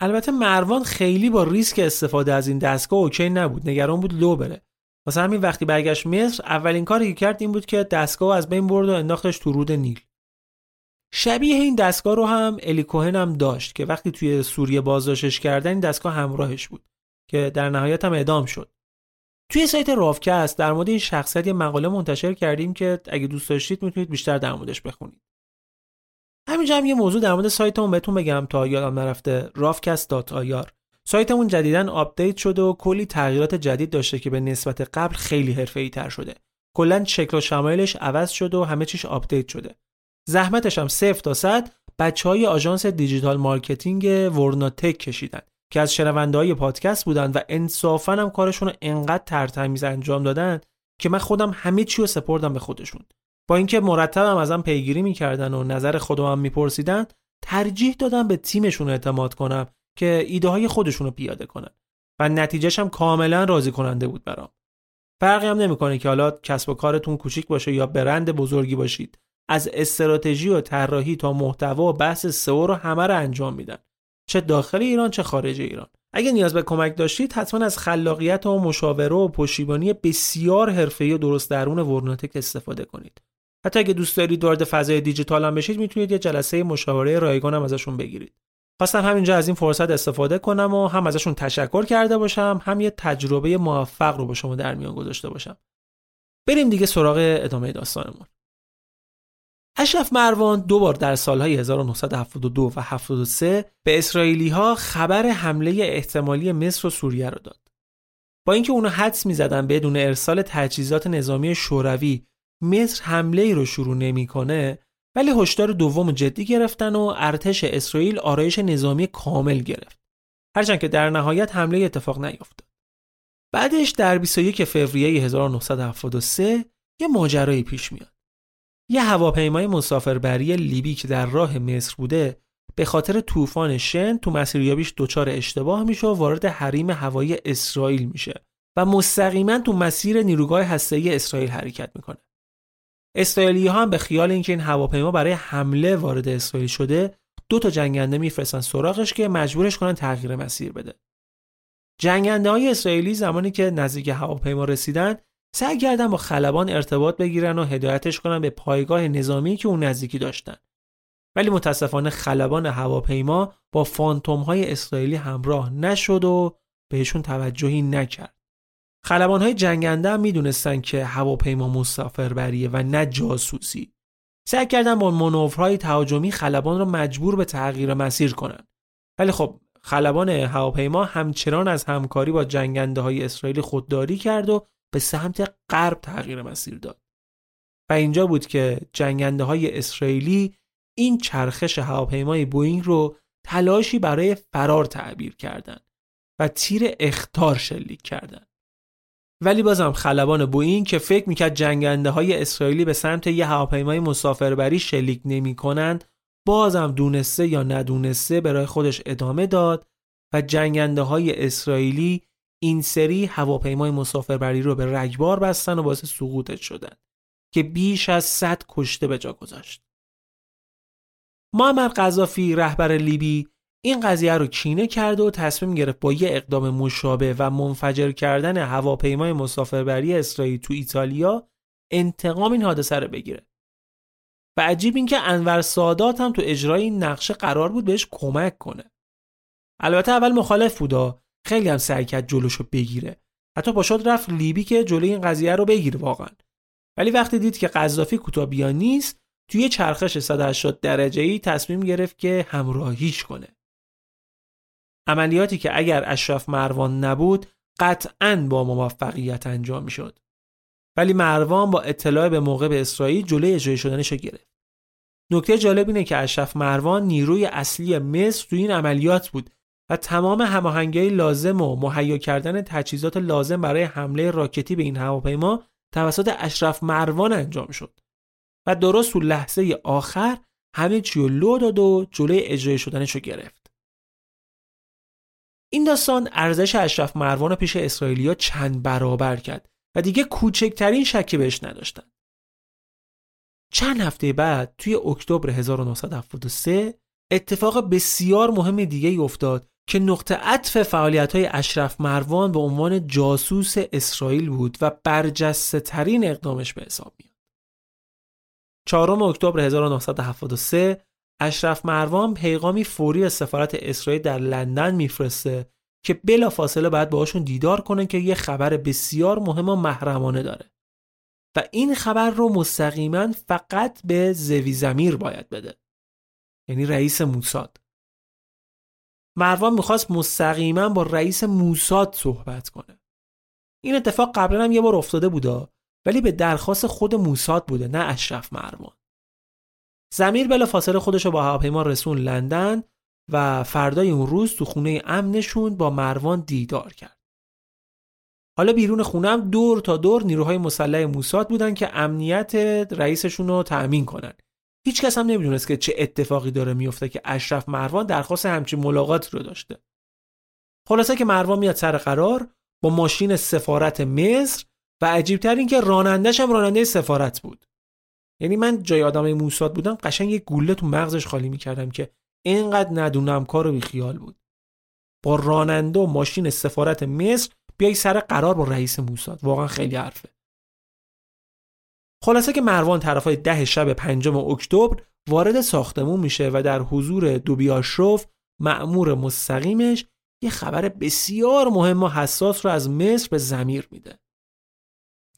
البته مروان خیلی با ریسک استفاده از این دستگاه اوکی نبود نگران بود لو بره. واسه همین وقتی برگشت مصر اولین کاری که کرد این بود که دستگاه از بین برد و انداختش تو رود نیل. شبیه این دستگاه رو هم الی کوهن هم داشت که وقتی توی سوریه بازداشتش کردن این دستگاه همراهش بود که در نهایت هم اعدام شد توی سایت رافکست در مورد این شخصیت یه مقاله منتشر کردیم که اگه دوست داشتید می‌تونید بیشتر در موردش بخونید همینجا هم یه موضوع در مورد سایتمون بهتون بگم تا یادم نرفته rafcast.ir سایتمون جدیدا update شده و کلی تغییرات جدید داشته که به نسبت قبل خیلی حرفه‌ای تر شده. کلا شکل و شمایلش عوض شده و همه چیش update شده. زحمتش هم صفر تا صد. بچه های آژانس digital marketing ورناتک کشیدن که از شنونده های پادکست بودن و انصافا هم کارشون رو انقدر ترتمیز انجام دادن که من خودم همه چی رو سپردم به خودشون. با اینکه مرتبم ازم پیگیری می‌کردن و نظر خودم میپرسیدن ترجیح دادم به تیمشون اعتماد کنم که ایده های خودشون رو پیاده کنن و نتیجهش هم کاملا راضی کننده بود برام. فرقی هم نمی‌کنه که حالا کسب و کارتون کوچیک باشه یا برند بزرگی باشید. از استراتژی و طراحی تا محتوا بحث سئو رو همه رو انجام میدن. چه داخل ایران چه خارج ایران. اگه نیاز به کمک داشتید حتما از خلاقیت و مشاوره و پشتیبانی بسیار حرفه‌ای و درست درون ورناتک استفاده کنید. حتی اگه دوست دارید وارد فضای دیجیتال هم بشید می‌تونید یه جلسه مشاوره رایگان هم ازشون بگیرید. خواستم همینجا از این فرصت استفاده کنم و هم ازشون تشکر کرده باشم هم یه تجربه موفق رو با شما در میان گذاشته باشم. بریم دیگه سراغ ادامه داستانمون. اشرف مروان دو بار در سالهای 1972 و 73 به اسرائیلی ها خبر حمله احتمالی مصر و سوریه رو داد. با اینکه اونو حدس می‌زدن بدون ارسال تجهیزات نظامی شوروی مصر حمله ای رو شروع نمی‌کنه ولی هشدار دوم جدی گرفتن و ارتش اسرائیل آرایش نظامی کامل گرفت. هرچند که در نهایت حمله اتفاق نیفتاد. بعدش در 21 فوریه 1973 یه ماجرایی پیش میاد. یه هواپیمای مسافربری لیبی که در راه مصر بوده به خاطر طوفان شن تو مسیریابیش دچار اشتباه میشه و وارد حریم هوایی اسرائیل میشه و مستقیما تو مسیر نیروگاه هسته‌ای اسرائیل حرکت می‌کنه. اسرائیلی ها هم به خیال اینکه این هواپیما برای حمله وارد اسرائیل شده دو تا جنگنده میفرستن سراغش که مجبورش کنن تغییر مسیر بده جنگنده های اسرائیلی زمانی که نزدیک هواپیما رسیدن سعی کردن با خلبان ارتباط بگیرن و هدایتش کنن به پایگاه نظامی که اون نزدیکی داشتن ولی متاسفانه خلبان هواپیما با فانتوم های اسرائیلی همراه نشد و بهشون توجهی نکرد خلبان های جنگنده هم می‌دونستن که هواپیما مسافربریه و نه جاسوسی. سعی کردن با منورهای تهاجمی خلبان رو مجبور به تغییر مسیر کنن. ولی خب خلبان هواپیما همچنان از همکاری با جنگنده های اسرائیلی خودداری کرد و به سمت غرب تغییر مسیر داد. و اینجا بود که جنگنده های اسرائیلی این چرخش هواپیمای بوینگ رو تلاشی برای فرار تعبیر کردند و تیر اختار شلیک کردند. ولی بازم خلبان بوئینگ که فکر می‌کرد جنگنده های اسرائیلی به سمت یه هواپیمای مسافربری شلیک نمی‌کنند بازم دونسته یا ندونسته برای خودش ادامه داد و جنگنده های اسرائیلی این سری هواپیمای مسافربری رو به رگبار بستن و باعث سقوطش شدن که بیش از 100 کشته به جا گذاشت. معمر قذافی رهبر لیبی این قضیه رو کینه کرد و تصمیم گرفت با یه اقدام مشابه و منفجر کردن هواپیمای مسافربری اسرائیل تو ایتالیا انتقام این حادثه رو بگیره. و عجیب این که انور سادات هم تو اجرای این نقشه قرار بود بهش کمک کنه. البته اول مخالف بودا خیلی هم سعی کرد جلوشو بگیره. حتی پاشاد رفت لیبی که جلوی این قضیه رو بگیره واقعا. ولی وقتی دید که قذافی کوتاه نیست توی چرخش 180 درجه ای تصمیم گرفت که همراهیش کنه. عملیاتی که اگر اشرف مروان نبود قطعا با موفقیت انجام می شد. ولی مروان با اطلاع به موقع به اسرائیل جلوی اجرای شدنش گرفت. نکته جالب اینه که اشرف مروان نیروی اصلی مصر تو این عملیات بود و تمام هماهنگی لازم و مهیا کردن تجهیزات لازم برای حمله راکتی به این هواپیما توسط اشرف مروان انجام شد. و درست تو لحظه آخر همه چی لو داد و جلوی اجرای شدنش رو گرفت. این داستان ارزش اشرف مروان پیش اسرائیلیا چند برابر کرد و دیگه کوچکترین شکی بهش نداشتن. چند هفته بعد توی اکتبر 1973 اتفاق بسیار مهم دیگه ای افتاد که نقطه عطف فعالیت های اشرف مروان به عنوان جاسوس اسرائیل بود و برجسته ترین اقدامش به حساب میاد. 4 اکتبر 1973 اشرف مروان پیغامی فوری از سفارت اسرائیل در لندن میفرسته که بلا فاصله باید باهاشون دیدار کنه که یه خبر بسیار مهم و محرمانه داره. و این خبر رو مستقیما فقط به زوی زمیر باید بده. یعنی رئیس موساد. مروان می‌خواست مستقیما با رئیس موساد صحبت کنه. این اتفاق قبلا هم یه بار افتاده بوده ولی به درخواست خود موساد بوده نه اشرف مروان. زمیر بلا فاصله خودش رو با هواپیما رسون لندن و فردای اون روز تو خونه امنشون با مروان دیدار کرد. حالا بیرون خونه دور تا دور نیروهای مسلح موساد بودن که امنیت رئیسشون رو تأمین کنن. هیچ کس هم نمی‌دونست که چه اتفاقی داره میفته که اشرف مروان درخواست همچین ملاقات رو داشته. خلاصه که مروان میاد سر قرار با ماشین سفارت مصر و عجیبتر این که رانندش هم راننده سفارت بود. یعنی من جای آدم موساد بودم قشنگ یه گوله تو مغزش خالی می‌کردم که اینقدر ندونم کار و بیخیال بود. با راننده و ماشین سفارت مصر بیای سر قرار با رئیس موساد. واقعا خیلی حرفه. خلاصه که مروان طرفای ده شب پنجم اکتبر وارد ساختمون میشه و در حضور دوبی آشرف مأمور مستقیمش یه خبر بسیار مهم و حساس رو از مصر به زمیر میده.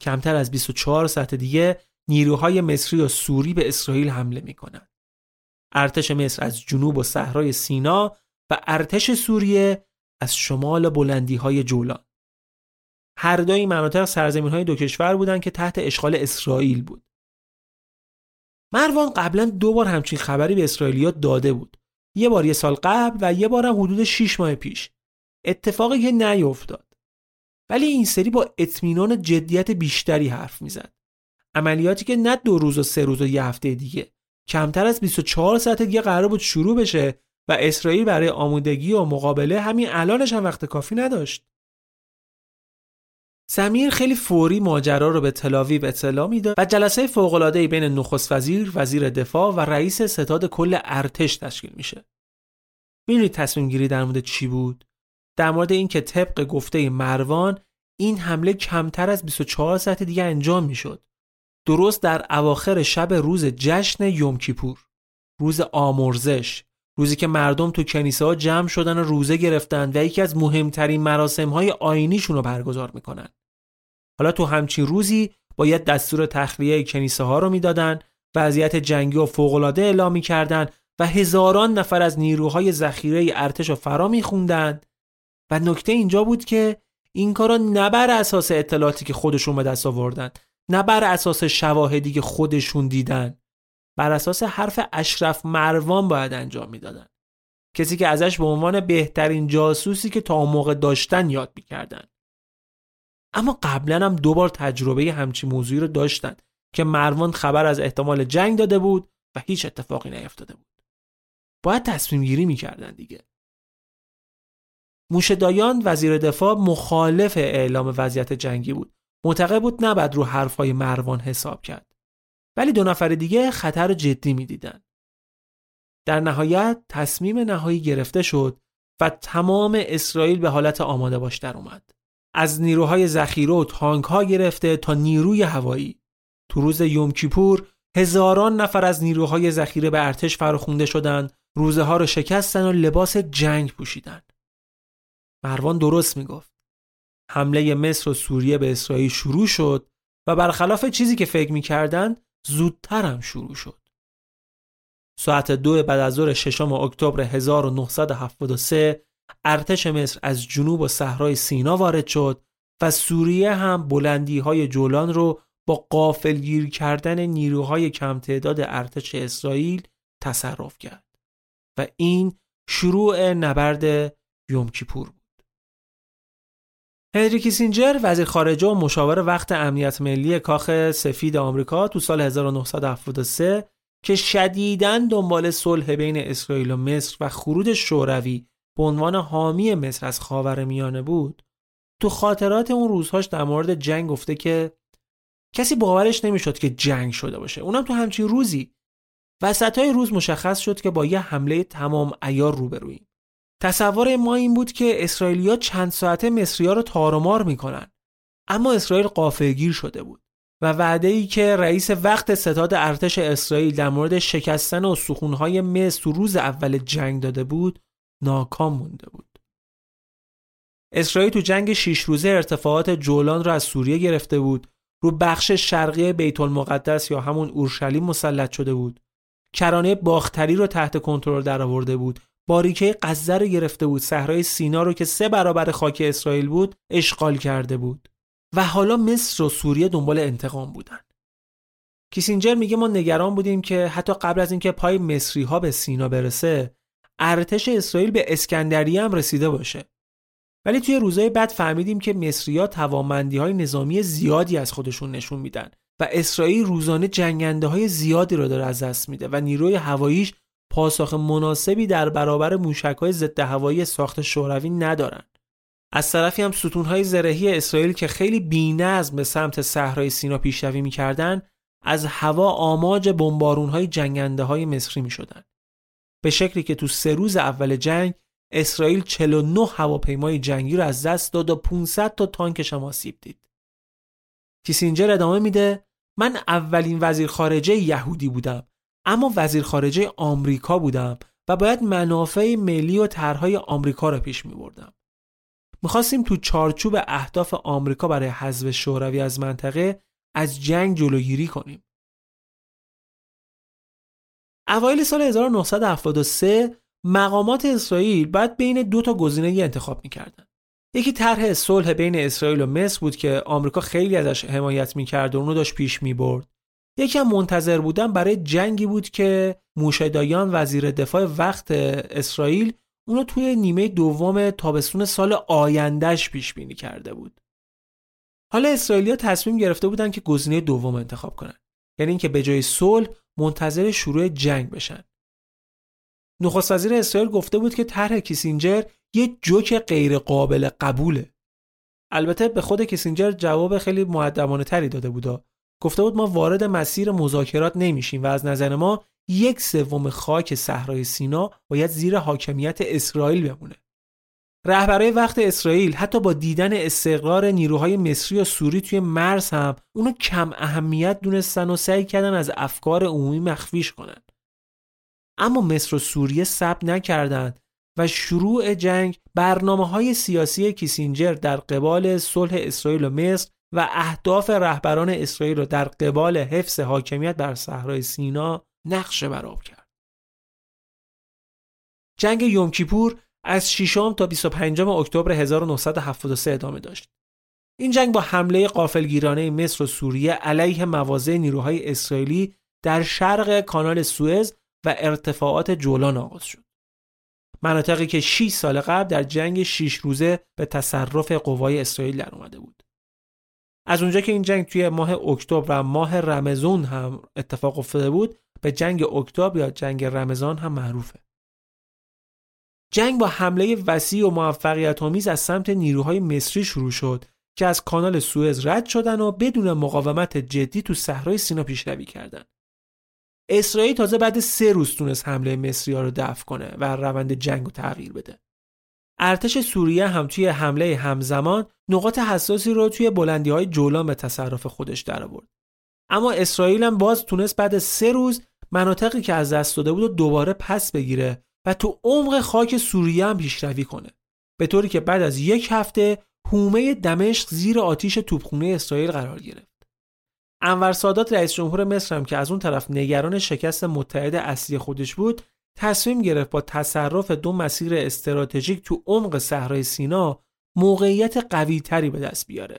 کمتر از 24 ساعت دیگه نیروهای مصری و سوری به اسرائیل حمله می‌کنن. ارتش مصر از جنوب و صحرای سینا و ارتش سوریه از شمال بلندی های جولان. هر دو این مناطق سرزمین های دو کشور بودن که تحت اشغال اسرائیل بود. مروان قبلا دو بار همچین خبری به اسرائیلیا داده بود. یه بار یه سال قبل و یه بارم حدود 6 ماه پیش. اتفاقی که نیفتاد. ولی این سری با اطمینان جدیت بیشتری حرف می‌زد. عملیاتی که نه دو روز و سه روز و یه هفته دیگه کمتر از 24 ساعت دیگه قرار بود شروع بشه و اسرائیل برای آمودگی و مقابله همین الانش هم وقت کافی نداشت. سمیر خیلی فوری ماجرا رو به تلاویو اطلاع می‌داد و جلسه فوق‌العاده‌ای بین نخست وزیر، وزیر دفاع و رئیس ستاد کل ارتش تشکیل میشه. می‌دونید تصمیم گیری در مورد چی بود؟ در مورد اینکه طبق گفته مروان این حمله کمتر از 24 ساعت دیگه انجام می‌شد. درست در اواخر شب روز جشن یوم کیپور روز آمرزش روزی که مردم تو کنیسه ها جمع شدن و روزه گرفتن و یکی از مهمترین مراسم های آینیشون رو برگزار می‌کنن حالا تو همچین روزی باید دستور تخلیه کنیسه ها رو می‌دادن وضعیت جنگی و فوقالعاده اعلام می‌کردن و هزاران نفر از نیروهای ذخیره ارتش رو فرا میخوندن. و نکته اینجا بود که این کارا نه بر اساس اطلاعاتی که خودشون به دست آوردن نه بر اساس شواهدی که خودشون دیدن بر اساس حرف اشرف مروان باید انجام می‌دادن. کسی که ازش به عنوان بهترین جاسوسی که تا موقع داشتن یاد می‌کردن. اما قبلا هم دوبار تجربه همچی موضوعی رو داشتن که مروان خبر از احتمال جنگ داده بود و هیچ اتفاقی نیفتاده بود. باید تصمیم گیری می‌کردن دیگه. موشدایان وزیر دفاع مخالف اعلام وضعیت جنگی بود. معتقد بود نباید رو حرفای مروان حساب کرد. ولی دو نفر دیگه خطر جدی می‌دیدن. در نهایت تصمیم نهایی گرفته شد و تمام اسرائیل به حالت آماده باش در اومد. از نیروهای ذخیره و تانک ها گرفته تا نیروی هوایی. تو روز یوم کیپور هزاران نفر از نیروهای ذخیره به ارتش فراخونده شدند روزه ها رو شکستن و لباس جنگ پوشیدن مروان درست می‌گفت. حمله مصر و سوریه به اسرائیل شروع شد و برخلاف چیزی که فکر می‌کردن زودتر هم شروع شد. ساعت دو بعد از ظهر ششم اکتبر 1973 ارتش مصر از جنوب و صحرای سینا وارد شد و سوریه هم بلندی های جولان رو با قافلگیر کردن نیروهای کم تعداد ارتش اسرائیل تصرف کرد و این شروع نبرد یوم کیپور بود. هنری کیسینجر وزیر خارجه و مشاور وقت امنیت ملی کاخ سفید آمریکا تو سال 1973 که شدیداً دنبال صلح بین اسرائیل و مصر و خروج شوروی به عنوان حامی مصر از خاور میانه بود تو خاطرات اون روزهاش در مورد جنگ گفته که کسی باورش نمی‌شد که جنگ شده باشه. اونم تو همچین روزی. وسط های روز مشخص شد که با یه حمله تمام ایار روبرویم تصور ما این بود که اسرائیلیا چند ساعته مصریا رو تارمار می‌کنن. اما اسرائیل قافلگیر شده بود و وعده ای که رئیس وقت ستاد ارتش اسرائیل در مورد شکستن و سخونهای مصر روز اول جنگ داده بود ناکام مونده بود. اسرائیل تو جنگ شیش روزه ارتفاعات جولان را از سوریه گرفته بود. رو بخش شرقی بیت المقدس یا همون اورشلیم مسلط شده بود. کرانه باختری رو تحت کنترل درآورده بود. باریکه غزه رو گرفته بود. صحرای سینا رو که سه برابر خاک اسرائیل بود اشغال کرده بود. و حالا مصر و سوریه دنبال انتقام بودن. کیسینجر میگه ما نگران بودیم که حتی قبل از اینکه پای مصری ها به سینا برسه ارتش اسرائیل به اسکندریه هم رسیده باشه ولی توی روزهای بعد فهمیدیم که مصریا توانمندی های نظامی زیادی از خودشون نشون میدن و اسرائیل روزانه جنگنده های زیادی رو داره از دست میده و نیروی هواییش پاسخ مناسبی در برابر موشک های ضد هوایی ساخت شوروی ندارن. از طرفی هم ستونهای زرهی اسرائیل که خیلی بی‌نظم به سمت صحرای سینا پیشروی می‌کردن از هوا آماج های جنگنده های مصری می‌شدن. به شکلی که تو سه روز اول جنگ اسرائیل 49 هواپیمای جنگی رو از دست داد و 500 تا تانکش هم آسیب دید. کیسینجر ادامه میده من اولین وزیر خارجه یهودی بودم اما وزیر خارجه آمریکا بودم و باید منافع ملی و طرحهای آمریکا را پیش می بردم. می‌خواستیم تو چارچوب اهداف آمریکا برای حذف شوروی از منطقه از جنگ جلوگیری کنیم. اوایل سال 1973 مقامات اسرائیل بعد بین دو تا گزینه انتخاب می‌کردن. یکی طرح صلح بین اسرائیل و مصر بود که آمریکا خیلی ازش حمایت می‌کرد و اونو داشت پیش می‌برد. یکی هم منتظر بودن برای جنگی بود که موشدایان وزیر دفاع وقت اسرائیل اونو توی نیمه دوم تابستون سال آیندهش پیش بینی کرده بود. حالا اسرائیلیا تصمیم گرفته بودن که گزینه دوم انتخاب کنن. یعنی اینکه به جای صلح منتظر شروع جنگ بشن. نخست وزیر اسرائیل گفته بود که طرح کیسینجر یه جوک غیر قابل قبوله. البته به خود کیسینجر جواب خیلی معدبانه تری داده بود. گفته بود ما وارد مسیر مذاکرات نمیشیم و از نظر ما یک سوم خاک صحرای سینا باید زیر حاکمیت اسرائیل بمونه. رهبرای وقت اسرائیل حتی با دیدن استقرار نیروهای مصری و سوری توی مرز هم اونو کم اهمیت دونستن و سعی کردن از افکار عمومی مخفیش کنن. اما مصر و سوریه ثبت نکردند و شروع جنگ برنامه های سیاسی کیسینجر در قبال صلح اسرائیل و مصر و اهداف رهبران اسرائیل را در قبال حفظ حاکمیت بر صحرای سینا نقشه براب کرد. جنگ یوم کیپور از 6 تا 25 اکتبر 1973 ادامه داشت. این جنگ با حمله قافلگیرانه مصر و سوریه علیه مواضع نیروهای اسرائیلی در شرق کانال سوئز و ارتفاعات جولان آغاز شد. مناطقی که 6 سال قبل در جنگ 6 روزه به تصرف قوای اسرائیل در اومده بود. از اونجا که این جنگ توی ماه اکتبر و ماه رمزون هم اتفاق افتاده بود به جنگ اکتبر یا جنگ رمضان هم معروفه. جنگ با حمله وسیع و موفقیت آمیز از سمت نیروهای مصری شروع شد که از کانال سوئز رد شدن و بدون مقاومت جدی تو صحرای سینا پیشروی کردند. اسرائیل تازه بعد سه روز تونست حمله مصری ها رو دفع کنه و روند جنگ رو تغییر بده. ارتش سوریه هم توی حمله همزمان نقاط حساسی رو توی بلندی های جولان به تصرف خودش در آورد. اما اسرائیل هم باز تونست بعد سه روز مناطقی که از دست داده بود و دوباره پس بگیره و تو عمق خاک سوریه هم پیشروی کنه. به طوری که بعد از یک هفته حومه دمشق زیر آتیش توپخونه اسرائیل قرار گرفت. انور سادات رئیس جمهور مصر هم که از اون طرف نگران شکست متحد اصلی خودش بود تصمیم گرفت با تصرف دو مسیر استراتژیک تو عمق صحرای سینا موقعیت قوی تری به دست بیاره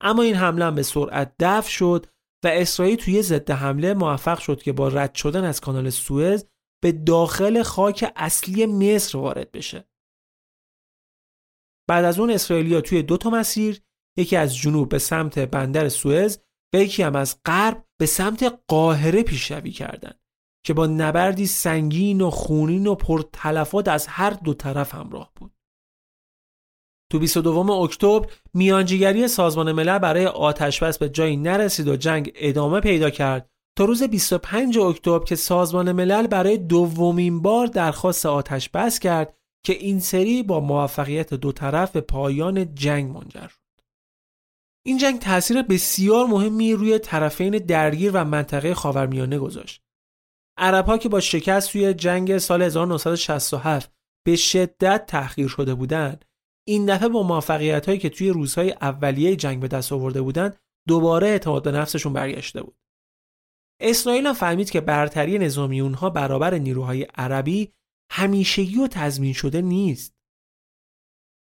اما این حمله هم به سرعت دفع شد و اسرائیل توی ضد حمله موفق شد که با رد شدن از کانال سوئز به داخل خاک اصلی مصر وارد بشه. بعد از اون اسرائیلیا توی دو تا مسیر یکی از جنوب به سمت بندر سوئز و یکی هم از غرب به سمت قاهره پیشروی کردند که با نبردی سنگین و خونین و پرتلفات از هر دو طرف همراه بود. تو 22 اکتبر میانجیگری سازمان ملل برای آتش بس به جایی نرسید و جنگ ادامه پیدا کرد تا روز 25 اکتبر که سازمان ملل برای دومین بار درخواست آتش بس کرد که این سری با موفقیت دو طرف به پایان جنگ منجر شد. این جنگ تاثیر بسیار مهمی روی طرفین درگیر و منطقه خاورمیانه گذاشت. عربها که با شکست توی جنگ سال 1967 به شدت تحقیر شده بودند، این دفعه با موفقیت هایی که توی روزهای اولیه جنگ به دست آورده بودند، دوباره اعتماد به نفسشون برگشته بود. اسرائیل هم فهمید که برتری نظامی اونها برابر نیروهای عربی همیشگی و تضمین شده نیست.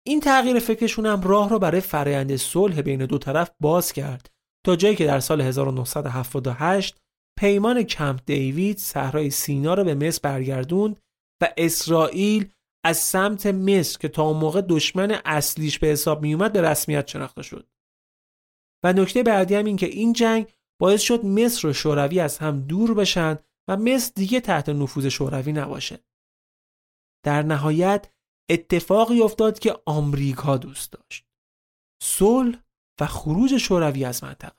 این تغییر فکرشون هم راه رو برای فرایند صلح بین دو طرف باز کرد تا جایی که در سال 1978 پیمان کمپ دیوید صحرای سینا را به مصر برگردوند و اسرائیل از سمت مصر که تا اون موقع دشمن اصلیش به حساب می اومد به رسمیت شناخته شد. و نکته بعدی هم این که این جنگ باعث شد مصر و شوروی از هم دور بشن و مصر دیگه تحت نفوذ شوروی نباشه. در نهایت اتفاقی افتاد که آمریکا دوست داشت. صلح و خروج شوروی از منطقه.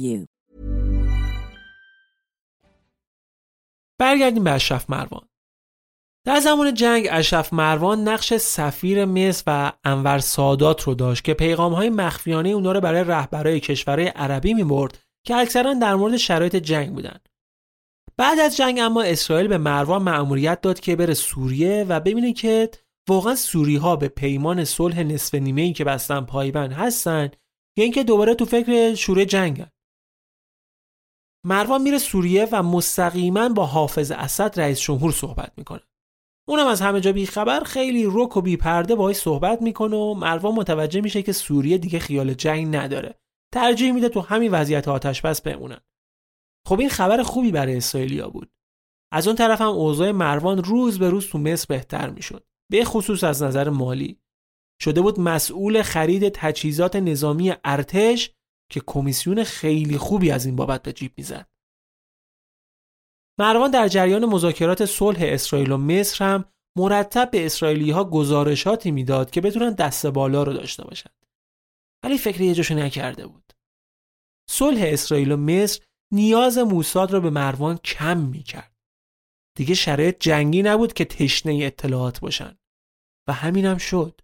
you. برگردیم به اشرف مروان. در زمان جنگ اشرف مروان نقش سفیر مصر و انور سادات رو داشت که پیغام های مخفیانه اونا رو برای رهبرای کشورهای عربی می‌برد که اکثرا در مورد شرایط جنگ بودن. بعد از جنگ اما اسرائیل به مروان مأموریت داد که بره سوریه و ببینه که واقعا سوری ها به پیمان صلح نصف نیمه ای که بستن پایبند هستن یا اینکه دوباره تو فکر شوره جنگن مروان میره سوریه و مستقیما با حافظ اسد رئیس جمهور صحبت می‌کنه. اونم از همه جا بیخبر خیلی رک و بیپرده باهاش صحبت می‌کنه و مروان متوجه میشه که سوریه دیگه خیال جنگ نداره. ترجیح میده تو همین وضعیت آتش بس بمونن. خب این خبر خوبی برای اسرائیلیا بود. از اون طرف هم اوضاع مروان روز به روز تو مصر بهتر می‌شد. به خصوص از نظر مالی. شده بود مسئول خرید تجهیزات نظامی ارتش که کمیسیون خیلی خوبی از این بابت به جیب می‌زد. مروان در جریان مذاکرات صلح اسرائیل و مصر هم مرتب به اسرائیلی ها گزارشاتی می‌داد که بتونن دست بالا رو داشته باشند. ولی فکر یه جاشو نکرده بود. صلح اسرائیل و مصر نیاز موساد را به مروان کم می‌کرد. دیگه شرایط جنگی نبود که تشنه اطلاعات باشن و همینم شد.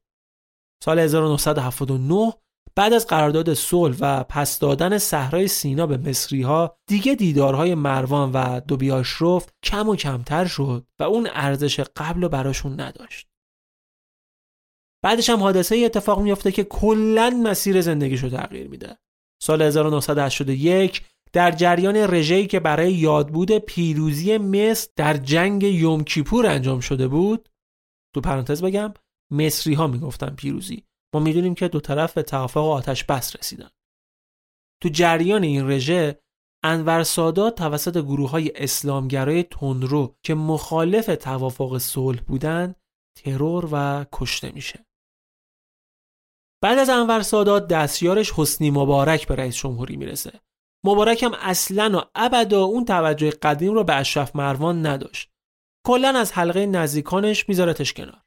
سال 1979 بعد از قرارداد صلح و پس دادن صحرای سینا به مصری ها دیگه دیدارهای مروان و دوبیاشروف کم و کمتر شد و اون ارزش قبل و براشون نداشت. بعدش هم حادثه اتفاق میافته که کلا مسیر زندگیشو تغییر میده. سال 1981 در جریان رژه‌ای که برای یادبود پیروزی مصر در جنگ یوم کیپور انجام شده بود تو پرانتز بگم مصری ها می‌گفتن پیروزی می‌دونیم که دو طرف به توافق آتش بس رسیدن. تو جریان این رژه انور سادات توسط گروه های اسلامگرای تندرو که مخالف توافق صلح بودن ترور و کشته میشه. بعد از انور سادات دستیارش حسنی مبارک به رئیس جمهوری می‌رسه. مبارک هم اصلا و ابدا اون توجه قدیم رو به اشرف مروان نداشت. کلا از حلقه نزدیکانش میذارتش کنار.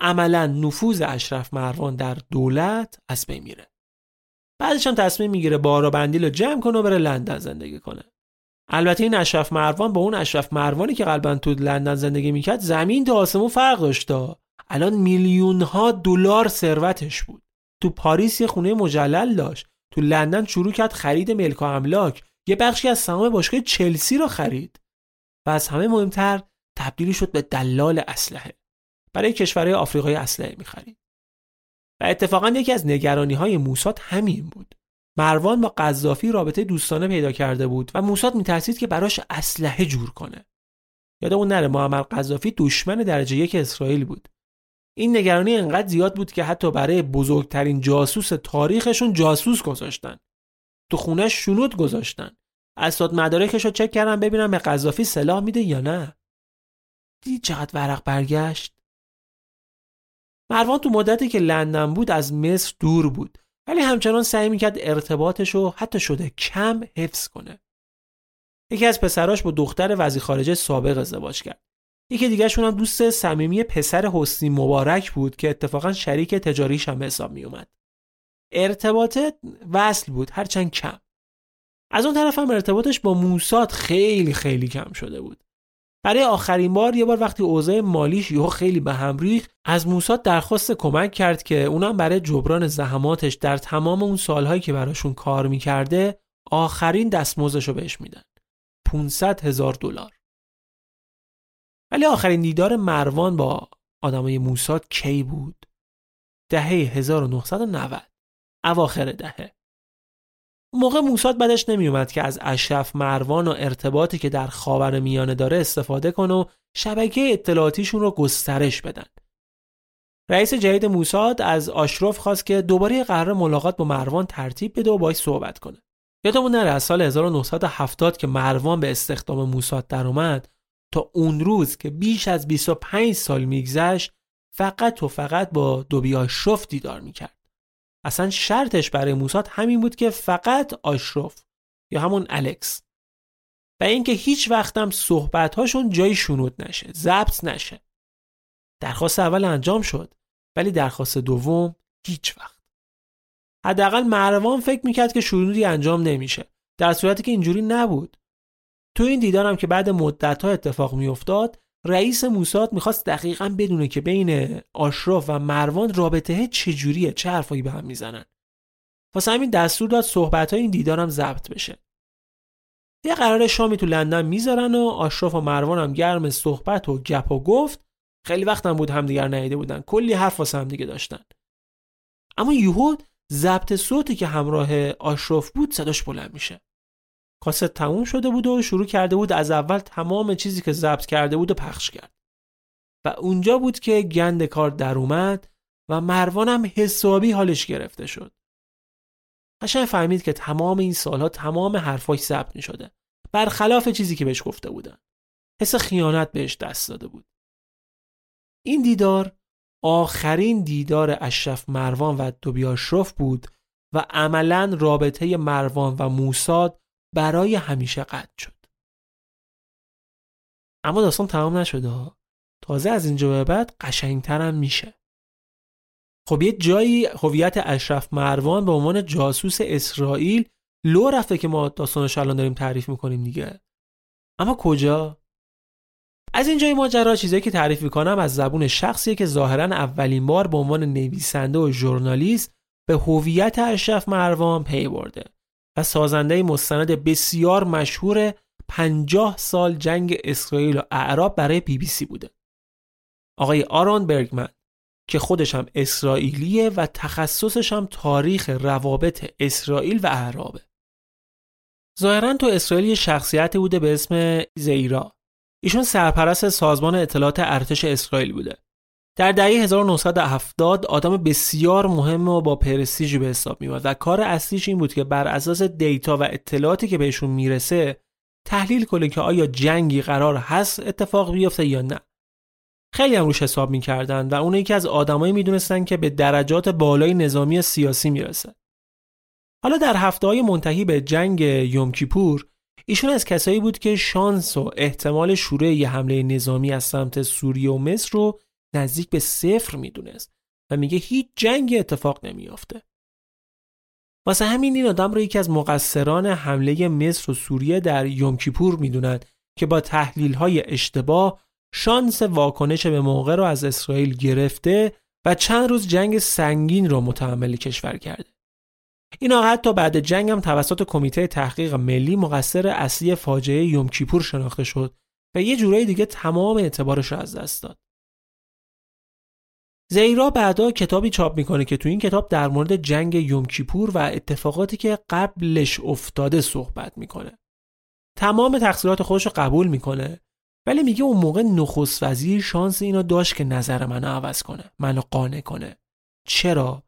عملا نفوذ اشرف مروان در دولت از بین میره. بعدش هم تصمیم می‌گیره بارا بندیل رو جمع کنه و بره لندن زندگی کنه. البته این اشرف مروان با اون اشرف مروانی که قلبا تو لندن زندگی می‌کرد زمین تا آسمون فرق داشته الان میلیون ها دلار ثروتش بود. تو پاریس یه خونه مجلل داشت. تو لندن شروع کرد خرید ملک و املاک. یه بخشی از سهام باشگاه چلسی رو خرید. و از همه مهمتر تبدیلی شد به دلال اسلحه. برای کشورهای آفریقای اسلحه می‌خرید و اتفاقا یکی از نگرانی های موساد همین بود. مروان با قذافی رابطه دوستانه پیدا کرده بود و موساد میترسید که براش اسلحه جور کنه. یادمون نره معمر قذافی دشمن درجه یک اسرائیل بود. این نگرانی انقدر زیاد بود که حتی برای بزرگترین جاسوس تاریخشون جاسوس گذاشتن. تو خونش شنود گذاشتن. اسناد مدارکش رو چک کردن ببینم به قذافی سلاح میده یا نه. دیدی چقدر ورق برگشت؟ مروان تو مدتی که لندن بود از مصر دور بود ولی همچنان سعی می‌کرد ارتباطش رو حتی شده کم حفظ کنه یکی از پسراش با دختر وزیر خارجه سابق ازدواج کرد یکی دیگهشون هم دوست صمیمی پسر حسنی مبارک بود که اتفاقا شریک تجاریش هم حساب می اومد. ارتباط وصل بود هرچند کم. از اون طرف هم ارتباطش با موساد خیلی خیلی کم شده بود. برای آخرین بار یه بار وقتی اوضاع مالیش یهو خیلی به هم ریخت از موساد درخواست کمک کرد که اونم برای جبران زحماتش در تمام اون سالهایی که براشون کار می‌کرده آخرین دستمزدش رو بهش میدن. 500 هزار دلار. ولی آخرین دیدار مروان با آدمای موساد کی بود؟ دهه 1990 اواخر دهه. موقع موساد بدش نمیومد که از اشرف مروان و ارتباطی که در خاور میانه داره استفاده کنه و شبکه اطلاعاتیشون رو گسترش بدن. رئیس جدید موساد از آشرف خواست که دوباره قرار ملاقات با مروان ترتیب بده و باش صحبت کنه. یادمون نره از سال 1970 که مروان به استخدام موساد در اومد تا اون روز که بیش از 25 سال میگذشت فقط و فقط با دوبی آشرف دیدار می‌کرد اصلا شرطش برای موساد همین بود که فقط آشرف یا همون الکس. و اینکه هیچ وقتم صحبتهاشون جای شنود نشه ضبط نشه. درخواست اول انجام شد ولی درخواست دوم هیچ وقت. حداقل مروان فکر می‌کرد که شنودی انجام نمیشه در صورتی که اینجوری نبود. تو این دیدارم که بعد مدت ها اتفاق میافتاد رئیس موساد می‌خواست دقیقا بدونه که بین آشراف و مروان رابطه چجوریه چه حرفایی به هم می‌زنن. واسه همین دستور داد صحبت های این دیدارم ضبط بشه. یه قرار شامی تو لندن می‌ذارن و آشراف و مروان هم گرم صحبت و گپ و گفت. خیلی وقتم بود همدیگر ندیده بودن. کلی حرف واسه همدیگه داشتن. اما یهو ضبط صوتی که همراه آشراف بود صداش بلند میشه. کاست تموم شده بود و شروع کرده بود از اول تمام چیزی که ضبط کرده بود و پخش کرد. و اونجا بود که گند کار در اومد و مروانم حسابی حالش گرفته شد. قشنگ فهمید که تمام این سالها تمام حرفاش ضبط می شده برخلاف چیزی که بهش گفته بودن. حس خیانت بهش دست داده بود. این دیدار آخرین دیدار اشرف مروان و دوبیاشرف بود و عملا رابطه مروان و موساد برای همیشه قطع شد. اما داستان تمام نشده تازه از اینجا به بعد قشنگتر هم میشه. خب یه جایی هویت اشرف مروان به عنوان جاسوس اسرائیل لو رفته که ما داستانش الان داریم تعریف می‌کنیم دیگه. اما کجا؟ از اینجای ماجرا چیزایی که تعریف می‌کنم از زبون شخصیه که ظاهرا اولین بار به عنوان نویسنده و ژورنالیست به هویت اشرف مروان پی برده. سازنده مستند بسیار مشهور 50 سال جنگ اسرائیل و اعراب برای بی بی سی بوده. آقای آرون برگمن که خودش هم اسرائیلیه و تخصصش هم تاریخ روابط اسرائیل و اعرابه. ظاهرا تو اسرائیل یه شخصیتی بوده به اسم زیرا. ایشون سرپرست سازمان اطلاعات ارتش اسرائیل بوده. در دهه 1970 آدم بسیار مهم و با پرستیژی به حساب میاد و کار اصلیش این بود که بر اساس دیتا و اطلاعاتی که بهشون می‌رسه تحلیل کنه که آیا جنگی قرار هست اتفاق بیفته یا نه. خیلی هم روش حساب می‌کردن و اون یکی از آدمایی می‌دونستن که به درجات بالای نظامی سیاسی می‌رسه. حالا در هفته های منتهی به جنگ یوم کیپور ایشون از کسایی بود که شانس و احتمال شروع یه حمله نظامی از سمت سوریه و مصر رو نزدیک به صفر می‌دونست و میگه هیچ جنگی اتفاق نمیافته. واسه همین این آدم رو یکی از مقصران حمله مصر و سوریه در یوم کیپور می‌دونن که با تحلیل های اشتباه شانس واکنش به موقع رو از اسرائیل گرفته و چند روز جنگ سنگین رو متحمل کشور کرده. این آقا حتی بعد جنگ هم توسط کمیته تحقیق ملی مقصر اصلی فاجعه یوم کیپور شناخته شد و یه جورایی دیگه تمام اعتبارش رو از دست داد. زیرا بعدا کتابی چاپ می‌کنه که تو این کتاب در مورد جنگ یوم کیپور و اتفاقاتی که قبلش افتاده صحبت می‌کنه. تمام تقصیرات خودش رو قبول می‌کنه ولی میگه اون موقع نخست وزیر شانس اینو داشت که نظر منو عوض کنه منو قانع کنه. چرا؟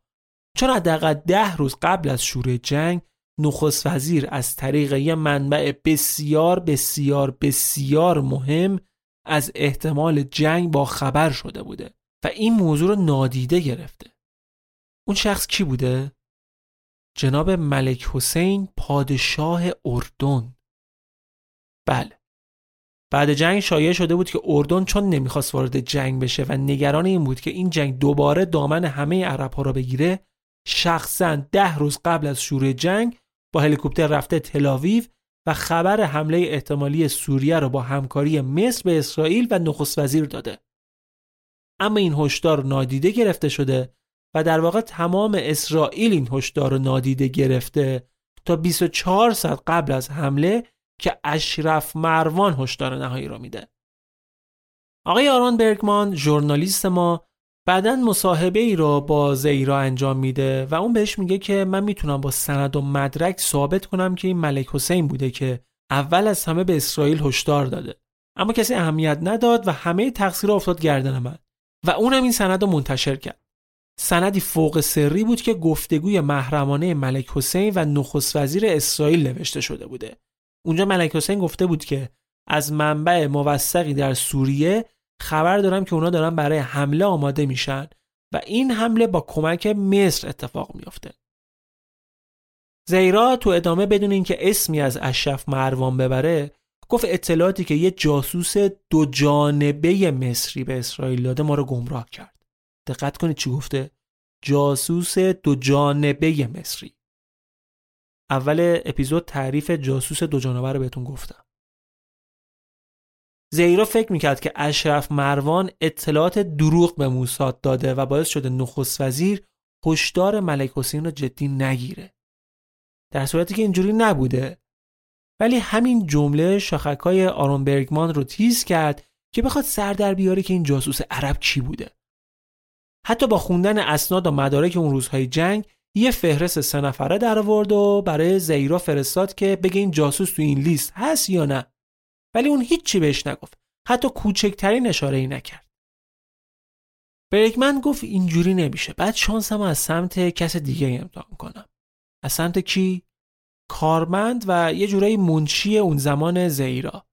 چون حداقل ده روز قبل از شروع جنگ نخست وزیر از طریق یه منبع بسیار بسیار بسیار مهم از احتمال جنگ با خبر شده بوده. و این موضوع رو نادیده گرفته. اون شخص کی بوده؟ جناب ملک حسین پادشاه اردن. بله. بعد جنگ شایع شده بود که اردن چون نمی‌خواست وارد جنگ بشه و نگران این بود که این جنگ دوباره دامن همه عرب ها را بگیره شخصا ده روز قبل از شروع جنگ با هلیکوپتر رفته تلاویو و خبر حمله احتمالی سوریه را با همکاری مصر به اسرائیل و نخست وزیر داده. اما این هشدار نادیده گرفته شده و در واقع تمام اسرائیل این هشدار رو نادیده گرفته تا 24 ساعت قبل از حمله که اشرف مروان هشدار نهایی را میده. آقای آران برگمان ژورنالیست ما بعدا مصاحبه ای را با زیرا انجام میده و اون بهش میگه که من می‌تونم با سند و مدرک ثابت کنم که این ملک حسین بوده که اول از همه به اسرائیل هشدار داده اما کسی اهمیت نداد و همه تقصیر افتاد گردن من و اونم این سند رو منتشر کرد سندی فوق سری بود که گفتگوی محرمانه ملک حسین و نخست وزیر اسرائیل نوشته شده بوده اونجا ملک حسین گفته بود که از منبع موثقی در سوریه خبر دارم که اونا دارن برای حمله آماده میشن و این حمله با کمک مصر اتفاق میافته. زیرا تو ادامه بدون اینکه اسمی از اشرف مروان ببره گفت اطلاعاتی که یه جاسوس دو جانبه مصری به اسرائیل داده ما رو گمراه کرد. دقت کنید چی گفته؟ جاسوس دو جانبه مصری. اول اپیزود تعریف جاسوس دو جانبه رو بهتون گفتم. زیرا فکر می‌کرد که اشرف مروان اطلاعات دروغ به موساد داده و باعث شده نخست وزیر هشدار ملک حسین رو جدی نگیره. در صورتی که اینجوری نبوده ولی همین جمله شاخکای آرون برگمان رو تیز کرد که بخواد سر در بیاره که این جاسوس عرب کی بوده. حتی با خوندن اسناد و مدارک اون روزهای جنگ یه فهرست سه نفره در آورد و برای زیرا فرستاد که بگه این جاسوس تو این لیست هست یا نه. ولی اون هیچی بهش نگفت. حتی کوچکترین اشاره ای نکرد. برگمن گفت اینجوری نمیشه. بعد شانسم از سمت کس دیگه امتحان کنم. از سمت کی؟ کارمند و یه جورایی منشی اون زمان زیرا.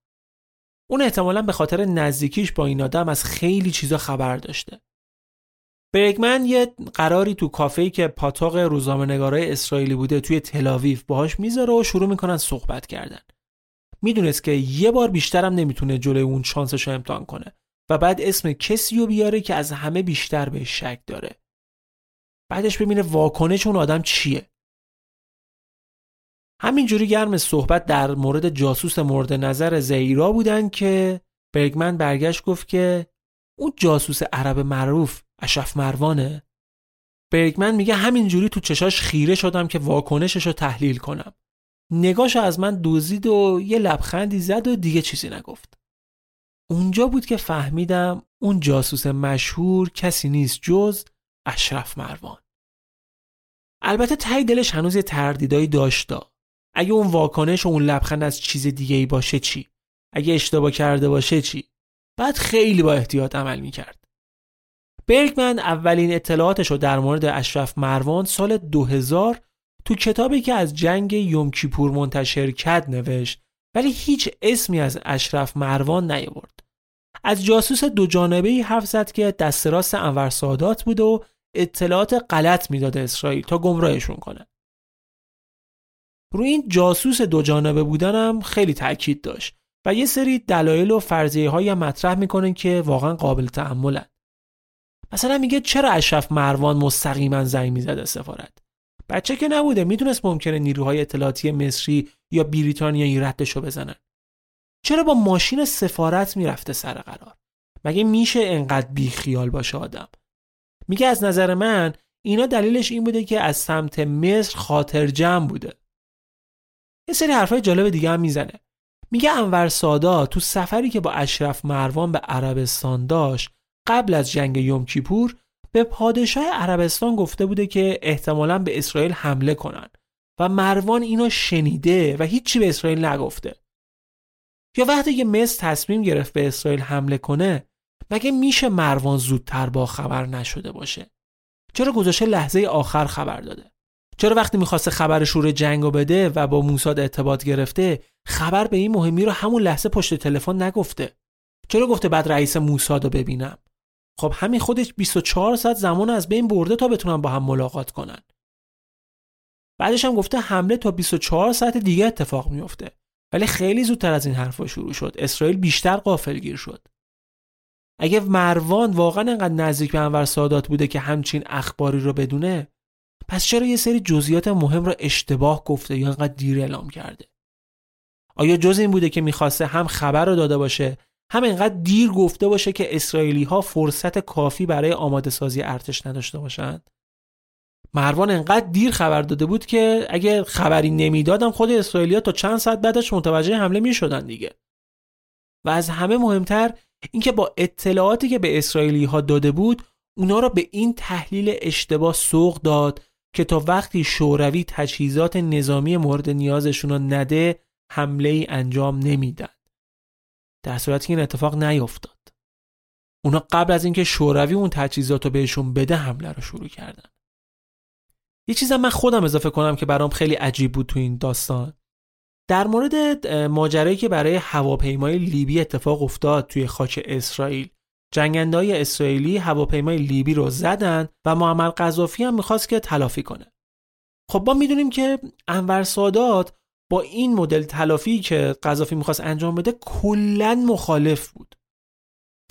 اون احتمالا به خاطر نزدیکیش با این آدم از خیلی چیزا خبر داشته. برگمن یه قراری تو کافه‌ای که پاتاق روزنامه نگارای اسرائیلی بوده توی تلاویف باهاش می‌ذاره و شروع می‌کنن صحبت کردن. می‌دونست که یه بار بیشترم نمی‌تونه جلوی اون شانسش رو امتحان کنه و بعد اسم کسی رو بیاره که از همه بیشتر به شک داره. بعدش ببینه واکنش اون آدم چیه. همینجوری گرم صحبت در مورد جاسوس مورد نظر زیرا بودن که برگمن برگشت گفت که اون جاسوس عرب معروف اشرف مروانه. برگمن میگه همینجوری تو چشاش خیره شدم که واکنشش رو تحلیل کنم. نگاش از من دوزید و یه لبخندی زد و دیگه چیزی نگفت. اونجا بود که فهمیدم اون جاسوس مشهور کسی نیست جز اشرف مروان. البته تای دلش هنوز یه تردیدایی داشتا اگه اون واکنش و اون لبخند از چیز دیگه ای باشه چی اگه اشتباه کرده باشه چی بعد خیلی با احتیاط عمل می‌کرد برگمن اولین اطلاعاتش رو در مورد اشرف مروان سال 2000 تو کتابی که از جنگ یوم کیپور منتشر کرد نوشت ولی هیچ اسمی از اشرف مروان نیاورد. از جاسوس دو جانبه ای حرف زد که دست راست انور سادات بود و اطلاعات غلط می‌داد اسرائیل تا گمراهشون کنه. روی این جاسوس دو جانبه بودنم خیلی تاکید داشت و یه سری دلایل و فرضیه های مطرح می‌کنن که واقعا قابل تحملن. مثلا میگه چرا اشرف مروان مستقیما زنگ می‌زده سفارت؟ بچه که نبوده می‌دونست ممکنه نیروهای اطلاعاتی مصری یا بریتانیایی ردشو بزنن. چرا با ماشین سفارت می‌رفته سر قرار؟ مگه میشه انقدر بیخیال باشه آدم؟ میگه از نظر من اینا دلیلش این بوده که از سمت مصر خاطر جمع بوده. یه سری حرفای جالب دیگه هم می‌زنه. میگه انور سادا تو سفری که با اشرف مروان به عربستان داشت قبل از جنگ یوم کیپور به پادشاه عربستان گفته بوده که احتمالا به اسرائیل حمله کنن و مروان اینو شنیده و هیچی به اسرائیل نگفته. یا وقتی که مصر تصمیم گرفت به اسرائیل حمله کنه مگه میشه مروان زودتر با خبر نشده باشه؟ چرا گذاشته لحظه آخر خبر داده؟ چرا وقتی می‌خواسته خبر شور جنگو بده و با موساد ارتباط گرفته خبر به این مهمی رو همون لحظه پشت تلفن نگفته؟ چرا گفته بعد رئیس موساد رو ببینم؟ خب همین خودش 24 ساعت زمان از بین برده تا بتونن با هم ملاقات کنن. بعدش هم گفته حمله تا 24 ساعت دیگه اتفاق میفته ولی خیلی زودتر از این حرفا شروع شد. اسرائیل بیشتر قافلگیر شد. اگه مروان واقعا انقدر نزدیک به انور سادات بوده که همچین اخباری رو بدونه پس چرا یه سری جزئیات مهم رو اشتباه گفته یا انقدر دیر اعلام کرده؟ آیا جز این بوده که می‌خواسته هم خبر رو داده باشه هم اینقدر دیر گفته باشه که اسرائیلی ها فرصت کافی برای آماده سازی ارتش نداشته باشند؟ مروان انقدر دیر خبر داده بود که اگه خبری نمی‌دادم خود اسرائیلیا تا چند ساعت بعدش متوجه حمله می شدن دیگه. و از همه مهمتر اینکه با اطلاعاتی که به اسرائیلی ها داده بود اونا را به این تحلیل اشتباه سوق داد که تا وقتی شوروی تجهیزات نظامی مورد نیازشون رو نده حمله ای انجام نمیدن. در صورتی که این اتفاق نیفتاد اونا قبل از اینکه شوروی اون تجهیزات رو بهشون بده حمله رو شروع کردن. یه چیزم من خودم اضافه کنم که برام خیلی عجیب بود تو این داستان. در مورد ماجرایی که برای هواپیمای لیبی اتفاق افتاد توی خاک اسرائیل. جنگندهای اسرائیلی هواپیمای لیبی رو زدن و معمر قذافی هم می‌خواست که تلافی کنه. خب ما می‌دونیم که انور سادات با این مدل تلافی که قذافی می‌خواست انجام بده کلا مخالف بود.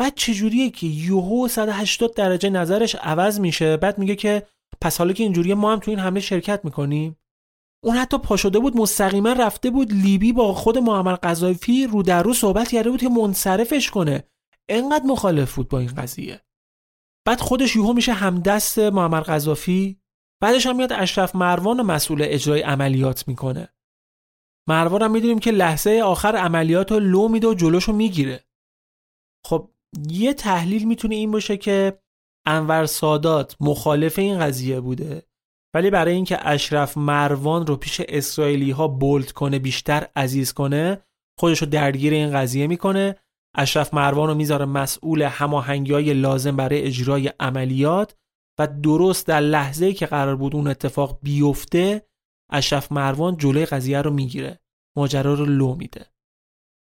بعد چجوریه که یوهو 180 درجه نظرش عوض میشه بعد میگه که پس حالا که اینجوریه ما هم تو این حمله شرکت می‌کنیم؟ اون حتی پا شده بود مستقیما رفته بود لیبی با خود معمر قذافی رو در رو صحبت کرده بود که منصرفش کنه. انقدر مخالف بود با این قضیه. بعد خودش یوهو میشه همدست معمر قذافی بعدش هم میاد اشرف مروان مسئول اجرای عملیات می‌کنه. مروان هم می‌دونیم که لحظه آخر عملیات رو لو میده و جلوشو می‌گیره. خب یه تحلیل می‌تونه این باشه که انور سادات مخالف این قضیه بوده ولی برای اینکه اشرف مروان رو پیش اسرائیلی ها بولد کنه بیشتر عزیز کنه خودش رو درگیر این قضیه می‌کنه. اشرف مروان رو می‌ذاره مسئول هماهنگی های لازم برای اجرای عملیات و درست در لحظه که قرار بود اون اتفاق بیفته اشرف مروان جلوی قضیه رو می‌گیره ماجرا رو لو میده.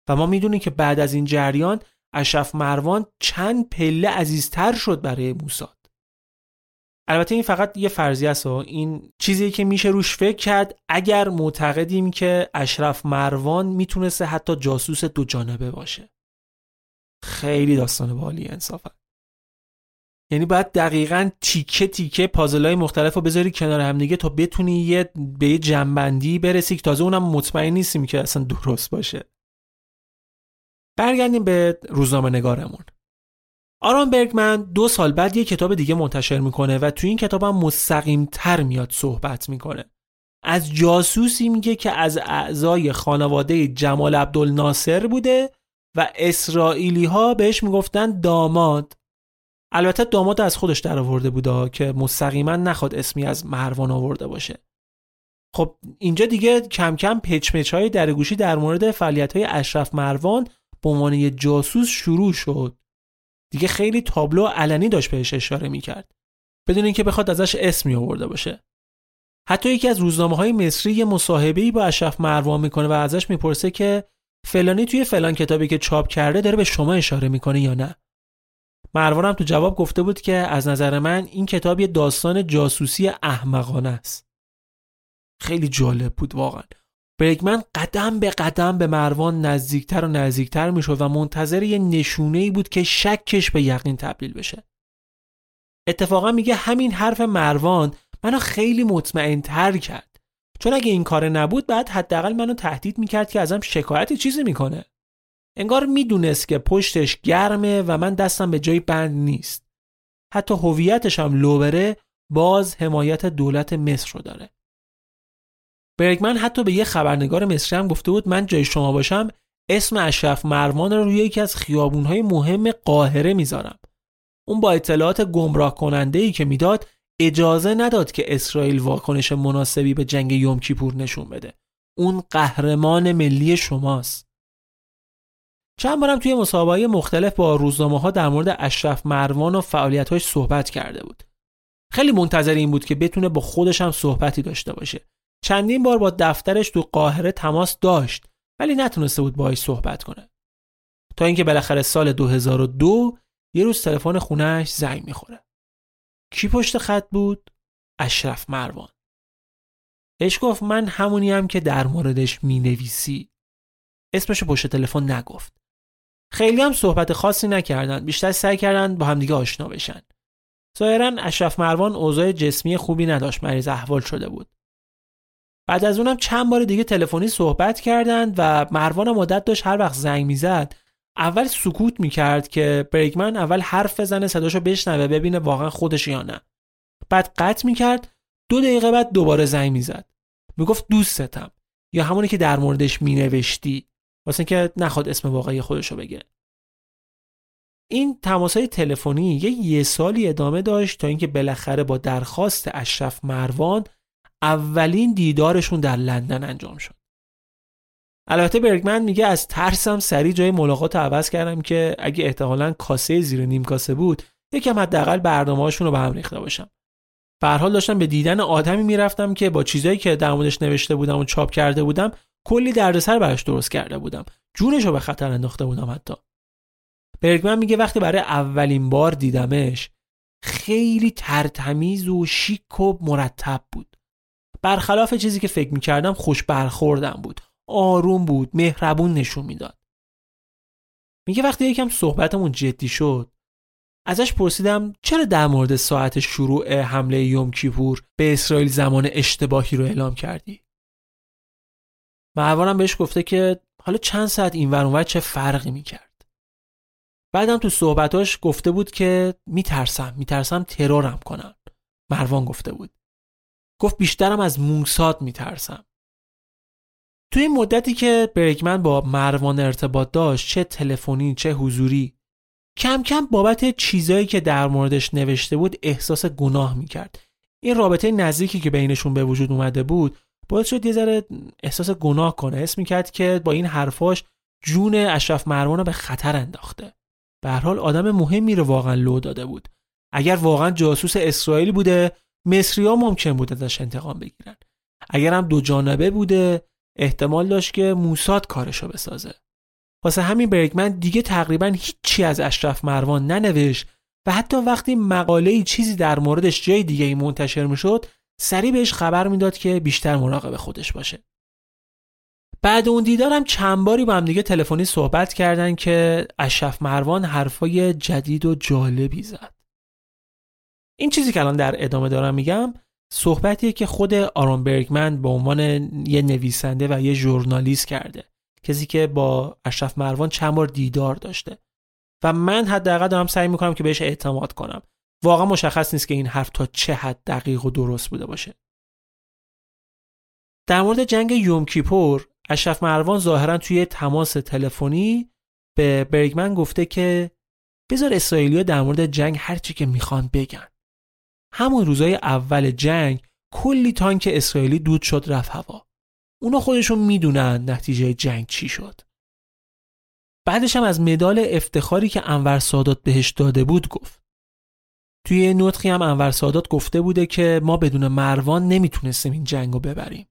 و ما می‌دونیم که بعد از این جریان اشرف مروان چند پله عزیزتر شد برای موساد. البته این فقط یه فرضیه است این چیزی که میشه روش فکر کرد اگر معتقدیم که اشرف مروان می‌تونسته حتی جاسوس دو جانبه باشه. خیلی داستان بالی انصافا. یعنی باید دقیقا تیکه تیکه پازل مختلف رو بذاری کنار هم دیگه تا بتونی یه به یه جنبندی برسی که تازه اونم مطمئن نیستیم که اصلا درست باشه. برگردیم به روزنامه نگارمون. آران برگمن دو سال بعد یه کتاب دیگه منتشر می‌کنه و توی این کتاب هم مستقیم تر میاد صحبت می‌کنه. از جاسوسی میگه که از اعضای خانواده جمال عبدالناصر بوده و اسرائیلی ها بهش می‌گفتن داماد. البته داماد از خودش در آورده بوده که مستقیما نخواد اسمی از مروان آورده باشه. خب اینجا دیگه کم کم پچ های درگوشی در مورد فعالیت های اشرف مروان به عنوان یه جاسوس شروع شد. دیگه خیلی تابلو علنی داشت بهش اشاره می‌کرد. بدون اینکه بخواد ازش اسمی آورده باشه. حتی یکی از روزنامه های مصری یه مصاحبه با اشرف مروان می‌کنه و ازش می‌پرسه که فلانی توی فلان کتابی که چاپ کرده داره به شما اشاره می‌کنه یا نه؟ مروان هم تو جواب گفته بود که از نظر من این کتاب یه داستان جاسوسی احمقانه است. خیلی جالب بود واقعا. برگمن قدم به قدم به مروان نزدیکتر و نزدیکتر می‌شد و منتظر یه نشونه ای بود که شکش به یقین تبدیل بشه. اتفاقا میگه همین حرف مروان منو خیلی مطمئن تر کرد. چون اگه این کار نبود بعد حداقل منو تهدید می‌کرد که ازم شکایتی چیزی می‌کنه. انگار می‌دونست که پشتش گرمه و من دستم به جای بند نیست. حتی هویتش هم لوبره باز حمایت دولت مصر رو داره. برگمن حتی به یه خبرنگار مصری هم گفته بود من جای شما باشم اسم اشرف مروان رو روی یکی از خیابونهای مهم قاهره می‌ذارم. اون با اطلاعات گمراه کننده ای که می‌داد اجازه نداد که اسرائیل واکنش مناسبی به جنگ یوم کیپور نشون بده. اون قهرمان ملی شماست. چند بارم توی مسابقه مختلف با روزنامه ها در مورد اشرف مروان و فعالیتاش صحبت کرده بود. خیلی منتظر این بود که بتونه با خودش هم صحبتی داشته باشه. چندین بار با دفترش تو قاهره تماس داشت ولی نتونسته بود باهاش صحبت کنه. تا اینکه بالاخره سال 2002 یه روز تلفن خونهش زنگ می‌خوره. کی پشت خط بود؟ اشرف مروان. اش گفت من همونی هم که در موردش می نویسی اسمش پشت تلفن نگفت. خیلی هم صحبت خاصی نکردن. بیشتر سعی کردن با همدیگه آشنا بشن. ظاهرا اشرف مروان اوضاع جسمی خوبی نداشت. مریض احوال شده بود. بعد از اونم چند بار دیگه تلفنی صحبت کردند و مروان مدت داشت هر وقت زنگ می‌زد اول سکوت می‌کرد که بریکمن اول حرف بزنه صداشو بشنوه ببینه واقعا خودش یا نه. بعد قطع می‌کرد دو دقیقه بعد دوباره زنگ می‌زد. می‌گفت دوستتم. یا همونی که در موردش مینوشتی. واسه که نخواد اسم واقعی خودشو بگه. این تماسهای تلفنی یه یه سالی ادامه داشت تا اینکه بالاخره با درخواست اشرف مروان اولین دیدارشون در لندن انجام شد. البته برگمن میگه از ترسم سری جای ملاقات عوض کردم که اگه احتمالا کاسه زیر نیم کاسه بود یکم حداقل برنامه‌هاشون رو به هم ریخته باشم. به حال داشتم به دیدن آدمی می‌رفتم که با چیزایی که در موردش نوشته بودم و چاپ کرده بودم کلی دردسر براش درست کرده بودم. جونش رو به خطر انداخته بودم حتی. برگمن میگه وقتی برای اولین بار دیدمش خیلی ترتمیز و شیک و مرتب بود. برخلاف چیزی که فکر می‌کردم خوش برخوردم بود. آروم بود مهربون نشون می‌داد. میگه وقتی یکم صحبتمون جدی شد ازش پرسیدم چرا در مورد ساعت شروع حمله یوم کیپور به اسرائیل زمان اشتباهی رو اعلام کردی؟ مروانم بهش گفته که حالا چند ساعت این ور چه فرقی می‌کرد. بعدم تو صحبتاش گفته بود که میترسم میترسم ترورم کنن. مروان گفته بود. گفت بیشترم از موساد میترسم. توی این مدتی که برگمن با مروان ارتباط داشت چه تلفنی چه حضوری کم کم بابت چیزایی که در موردش نوشته بود احساس گناه می‌کرد. این رابطه نزدیکی که بینشون به وجود اومده بود باعث شد یه ذره احساس گناه کنه. اسم می‌کرد که با این حرفاش جون اشرف مروان رو به خطر انداخته. به حال آدم مهمی رو واقعا لو داده بود. اگر واقعا جاسوس اسرائیل بوده ها ممکن بود ازش انتقام بگیرن. اگر هم دو جانبه بوده احتمال داشت که موساد کارشو بسازه. واسه همین برگمن دیگه تقریبا هیچی از اشرف مروان ننوشت و حتی وقتی مقاله چیزی در موردش جای دیگه ای منتشر می‌شد سریع بهش خبر می‌داد که بیشتر مراقب خودش باشه. بعد اون دیدارم چند باری با هم دیگه تلفنی صحبت کردن که اشرف مروان حرفای جدید و جالبی زد. این چیزی که الان در ادامه دارم میگم صحبتیه که خود آرون برگمن به عنوان یه نویسنده و یه ژورنالیست کرده. کسی که با اشرف مروان چند بار دیدار داشته. و من حداقل دارم سعی می‌کنم که بهش اعتماد کنم. واقعا مشخص نیست که این حرف تا چه حد دقیق و درست بوده باشه. در مورد جنگ یوم کیپور اشرف مروان ظاهرا توی تماس تلفنی به برگمن گفته که بذار اسرائیلیا در مورد جنگ هرچی که می‌خوان بگن. همون روزای اول جنگ کلی تانک اسرائیلی دود شد رفت هوا. اونا خودشون می‌دونن نتیجه جنگ چی شد. بعدش هم از مدال افتخاری که انور سادات بهش داده بود گفت. توی نطقی هم انور سادات گفته بوده که ما بدون مروان نمی‌تونستیم این جنگ رو ببریم.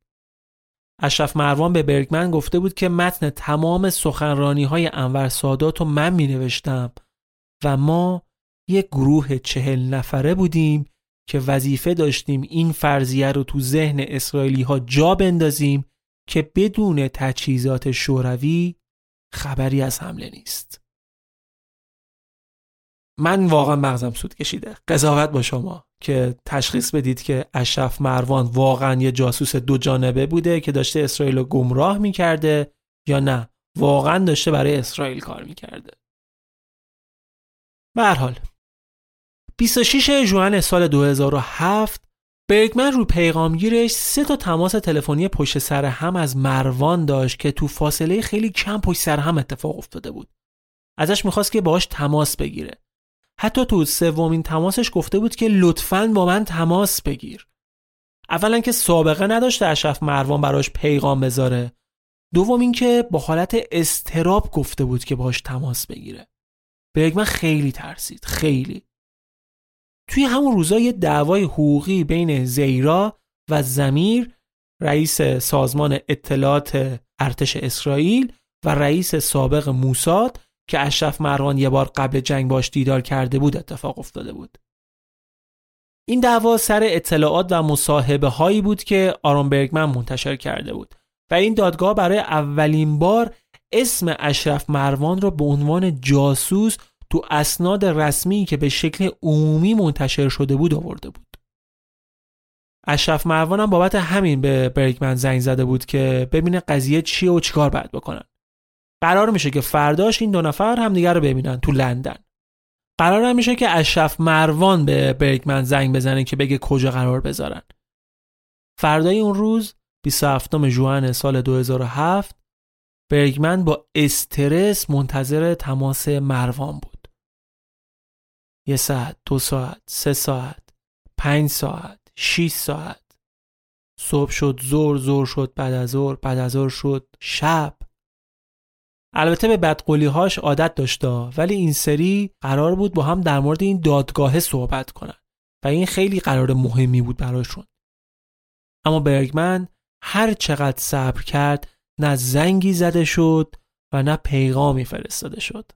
اشرف مروان به برگمن گفته بود که متن تمام سخنرانی های انور سادات رو من می نوشتم و ما یک گروه چهل نفره بودیم که وظیفه داشتیم این فرضیه رو تو ذهن اسرائیلی ها جا بندازیم که بدون تجهیزات شوروی خبری از حمله نیست. من واقعا مغزم سود کشیده. قضاوت با شما که تشخیص بدید که اشرف مروان واقعا یه جاسوس دو جانبه بوده که داشته اسرائیل رو گمراه می‌کرده یا نه؟ واقعا داشته برای اسرائیل کار می‌کرده. به حال 26 ژوئن سال 2007 برگمن رو پیغامگیرش سه تا تماس تلفنی پشت سر هم از مروان داشت که تو فاصله خیلی کم پشت سر هم اتفاق افتاده بود. ازش می‌خواست که باهاش تماس بگیره. حتی تو سومین تماسش گفته بود که لطفاً با من تماس بگیر. اولا که سابقه نداشته اشرف مروان براش پیغام بذاره. دوم اینکه با حالت استراب گفته بود که باهاش تماس بگیره. برگمن خیلی ترسید. خیلی. توی همون روزا یه دعوای حقوقی بین زیرا و زمیر رئیس سازمان اطلاعات ارتش اسرائیل و رئیس سابق موساد که اشرف مروان یه بار قبل جنگ باش دیدار کرده بود اتفاق افتاده بود. این دعوا سر اطلاعات و مصاحبه هایی بود که آرون برگمن منتشر کرده بود و این دادگاه برای اولین بار اسم اشرف مروان را به عنوان جاسوس تو اسناد رسمی که به شکل عمومی منتشر شده بود آورده بود. اشرف مروان بابت همین به برگمن زنگ زده بود که ببینه قضیه چیه و چیکار باید بکنن. قرار میشه که فرداش این دو نفر همدیگه رو ببینن تو لندن. قرار هم میشه که اشرف مروان به برگمن زنگ بزنه که بگه کجا قرار بذارن. فردای اون روز 27 ژوئن سال 2007 برگمن با استرس منتظر تماس مروان بود. یه ساعت دو ساعت سه ساعت پنج ساعت شیش ساعت. صبح شد زور زور شد بعد از ظهر بعد از ظهر شد شب. البته به بدقولی عادت داشته ولی این سری قرار بود با هم در مورد این دادگاه صحبت کنن و این خیلی قرار مهمی بود براشون. اما برگمن هر چقدر صبر کرد نه زنگی زده شد و نه پیغامی فرستاده شد.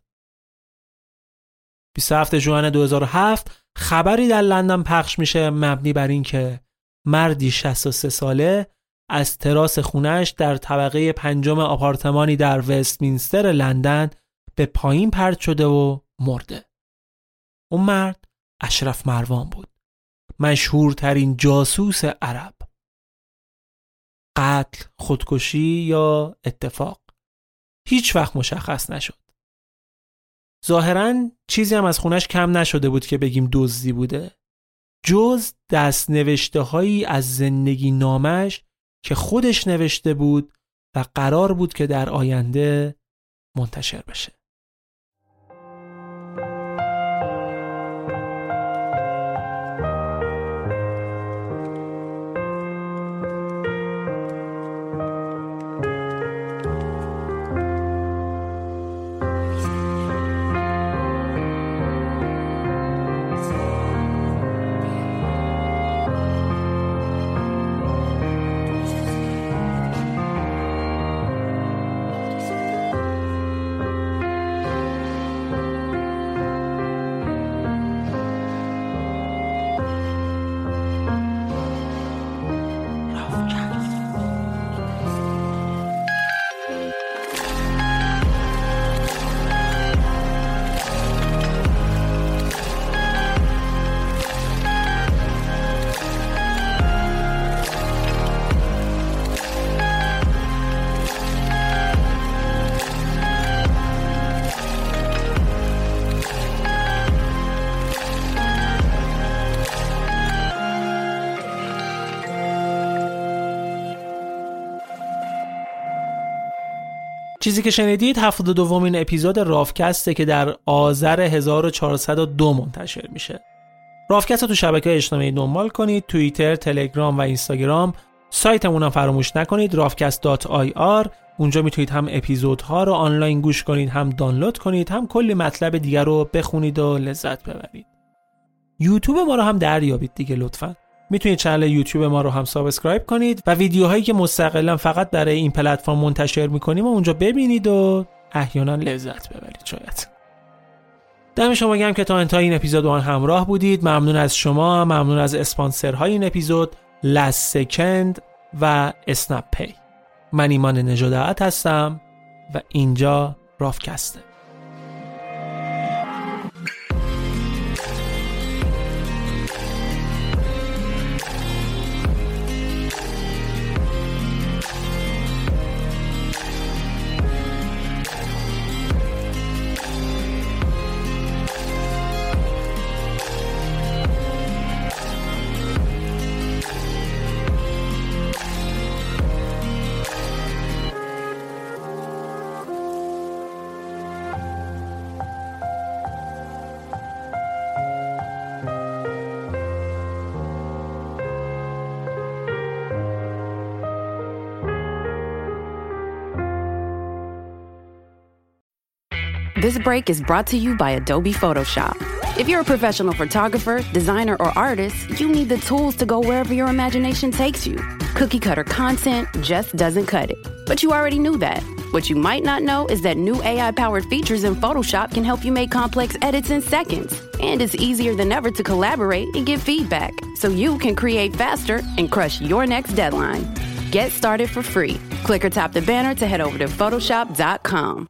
27 ژوئن 2007 خبری در لندن پخش میشه مبنی بر اینکه مردی 63 ساله از تراس خونش در طبقه پنجم آپارتمانی در وستمینستر لندن به پایین پرت شده و مرده. اون مرد اشرف مروان بود. مشهورترین جاسوس عرب. قتل، خودکشی یا اتفاق. هیچ وقت مشخص نشد. ظاهرا چیزی هم از خونش کم نشده بود که بگیم دزدی بوده. جز دست نوشته هایی از زندگی نامش که خودش نوشته بود و قرار بود که در آینده منتشر بشه. چیزی که شنیدید 72 دومین اپیزود رافکسته که در آذر 1402 منتشر میشه. رافکست رو تو شبکه اجتماعی دنبال کنید توییتر، تلگرام و اینستاگرام. سایتمون هم فراموش نکنید rafcast.ir اونجا می‌تونید هم اپیزودها رو آنلاین گوش کنید هم دانلود کنید هم کلی مطلب دیگر رو بخونید و لذت ببرید. یوتیوب ما رو هم دریابید دیگه لطفا. می‌تونید channel یوتیوب ما رو هم subscribe کنید و ویدیوهایی که مستقلا فقط برای این پلتفرم منتشر می‌کنیم و اونجا ببینید و احیانا لذت ببرید شاید. دم شما گم که تا انتهای این اپیزود با همراه بودید. ممنون از شما ممنون از اسپانسرهای این اپیزود لس سکند و اسنپ پی من ایمان نجادعت هستم و اینجا رافکسته. This break is brought to you by Adobe Photoshop. If you're a professional photographer, designer, or artist, you need the tools to go wherever your imagination takes you. Cookie cutter content just doesn't cut it. But you already knew that. What you might not know is that new AI powered features in Photoshop can help you make complex edits in seconds. And it's easier than ever to collaborate and give feedback so you can create faster and crush your next deadline. Get started for free. Click or tap the banner to head over to Photoshop.com.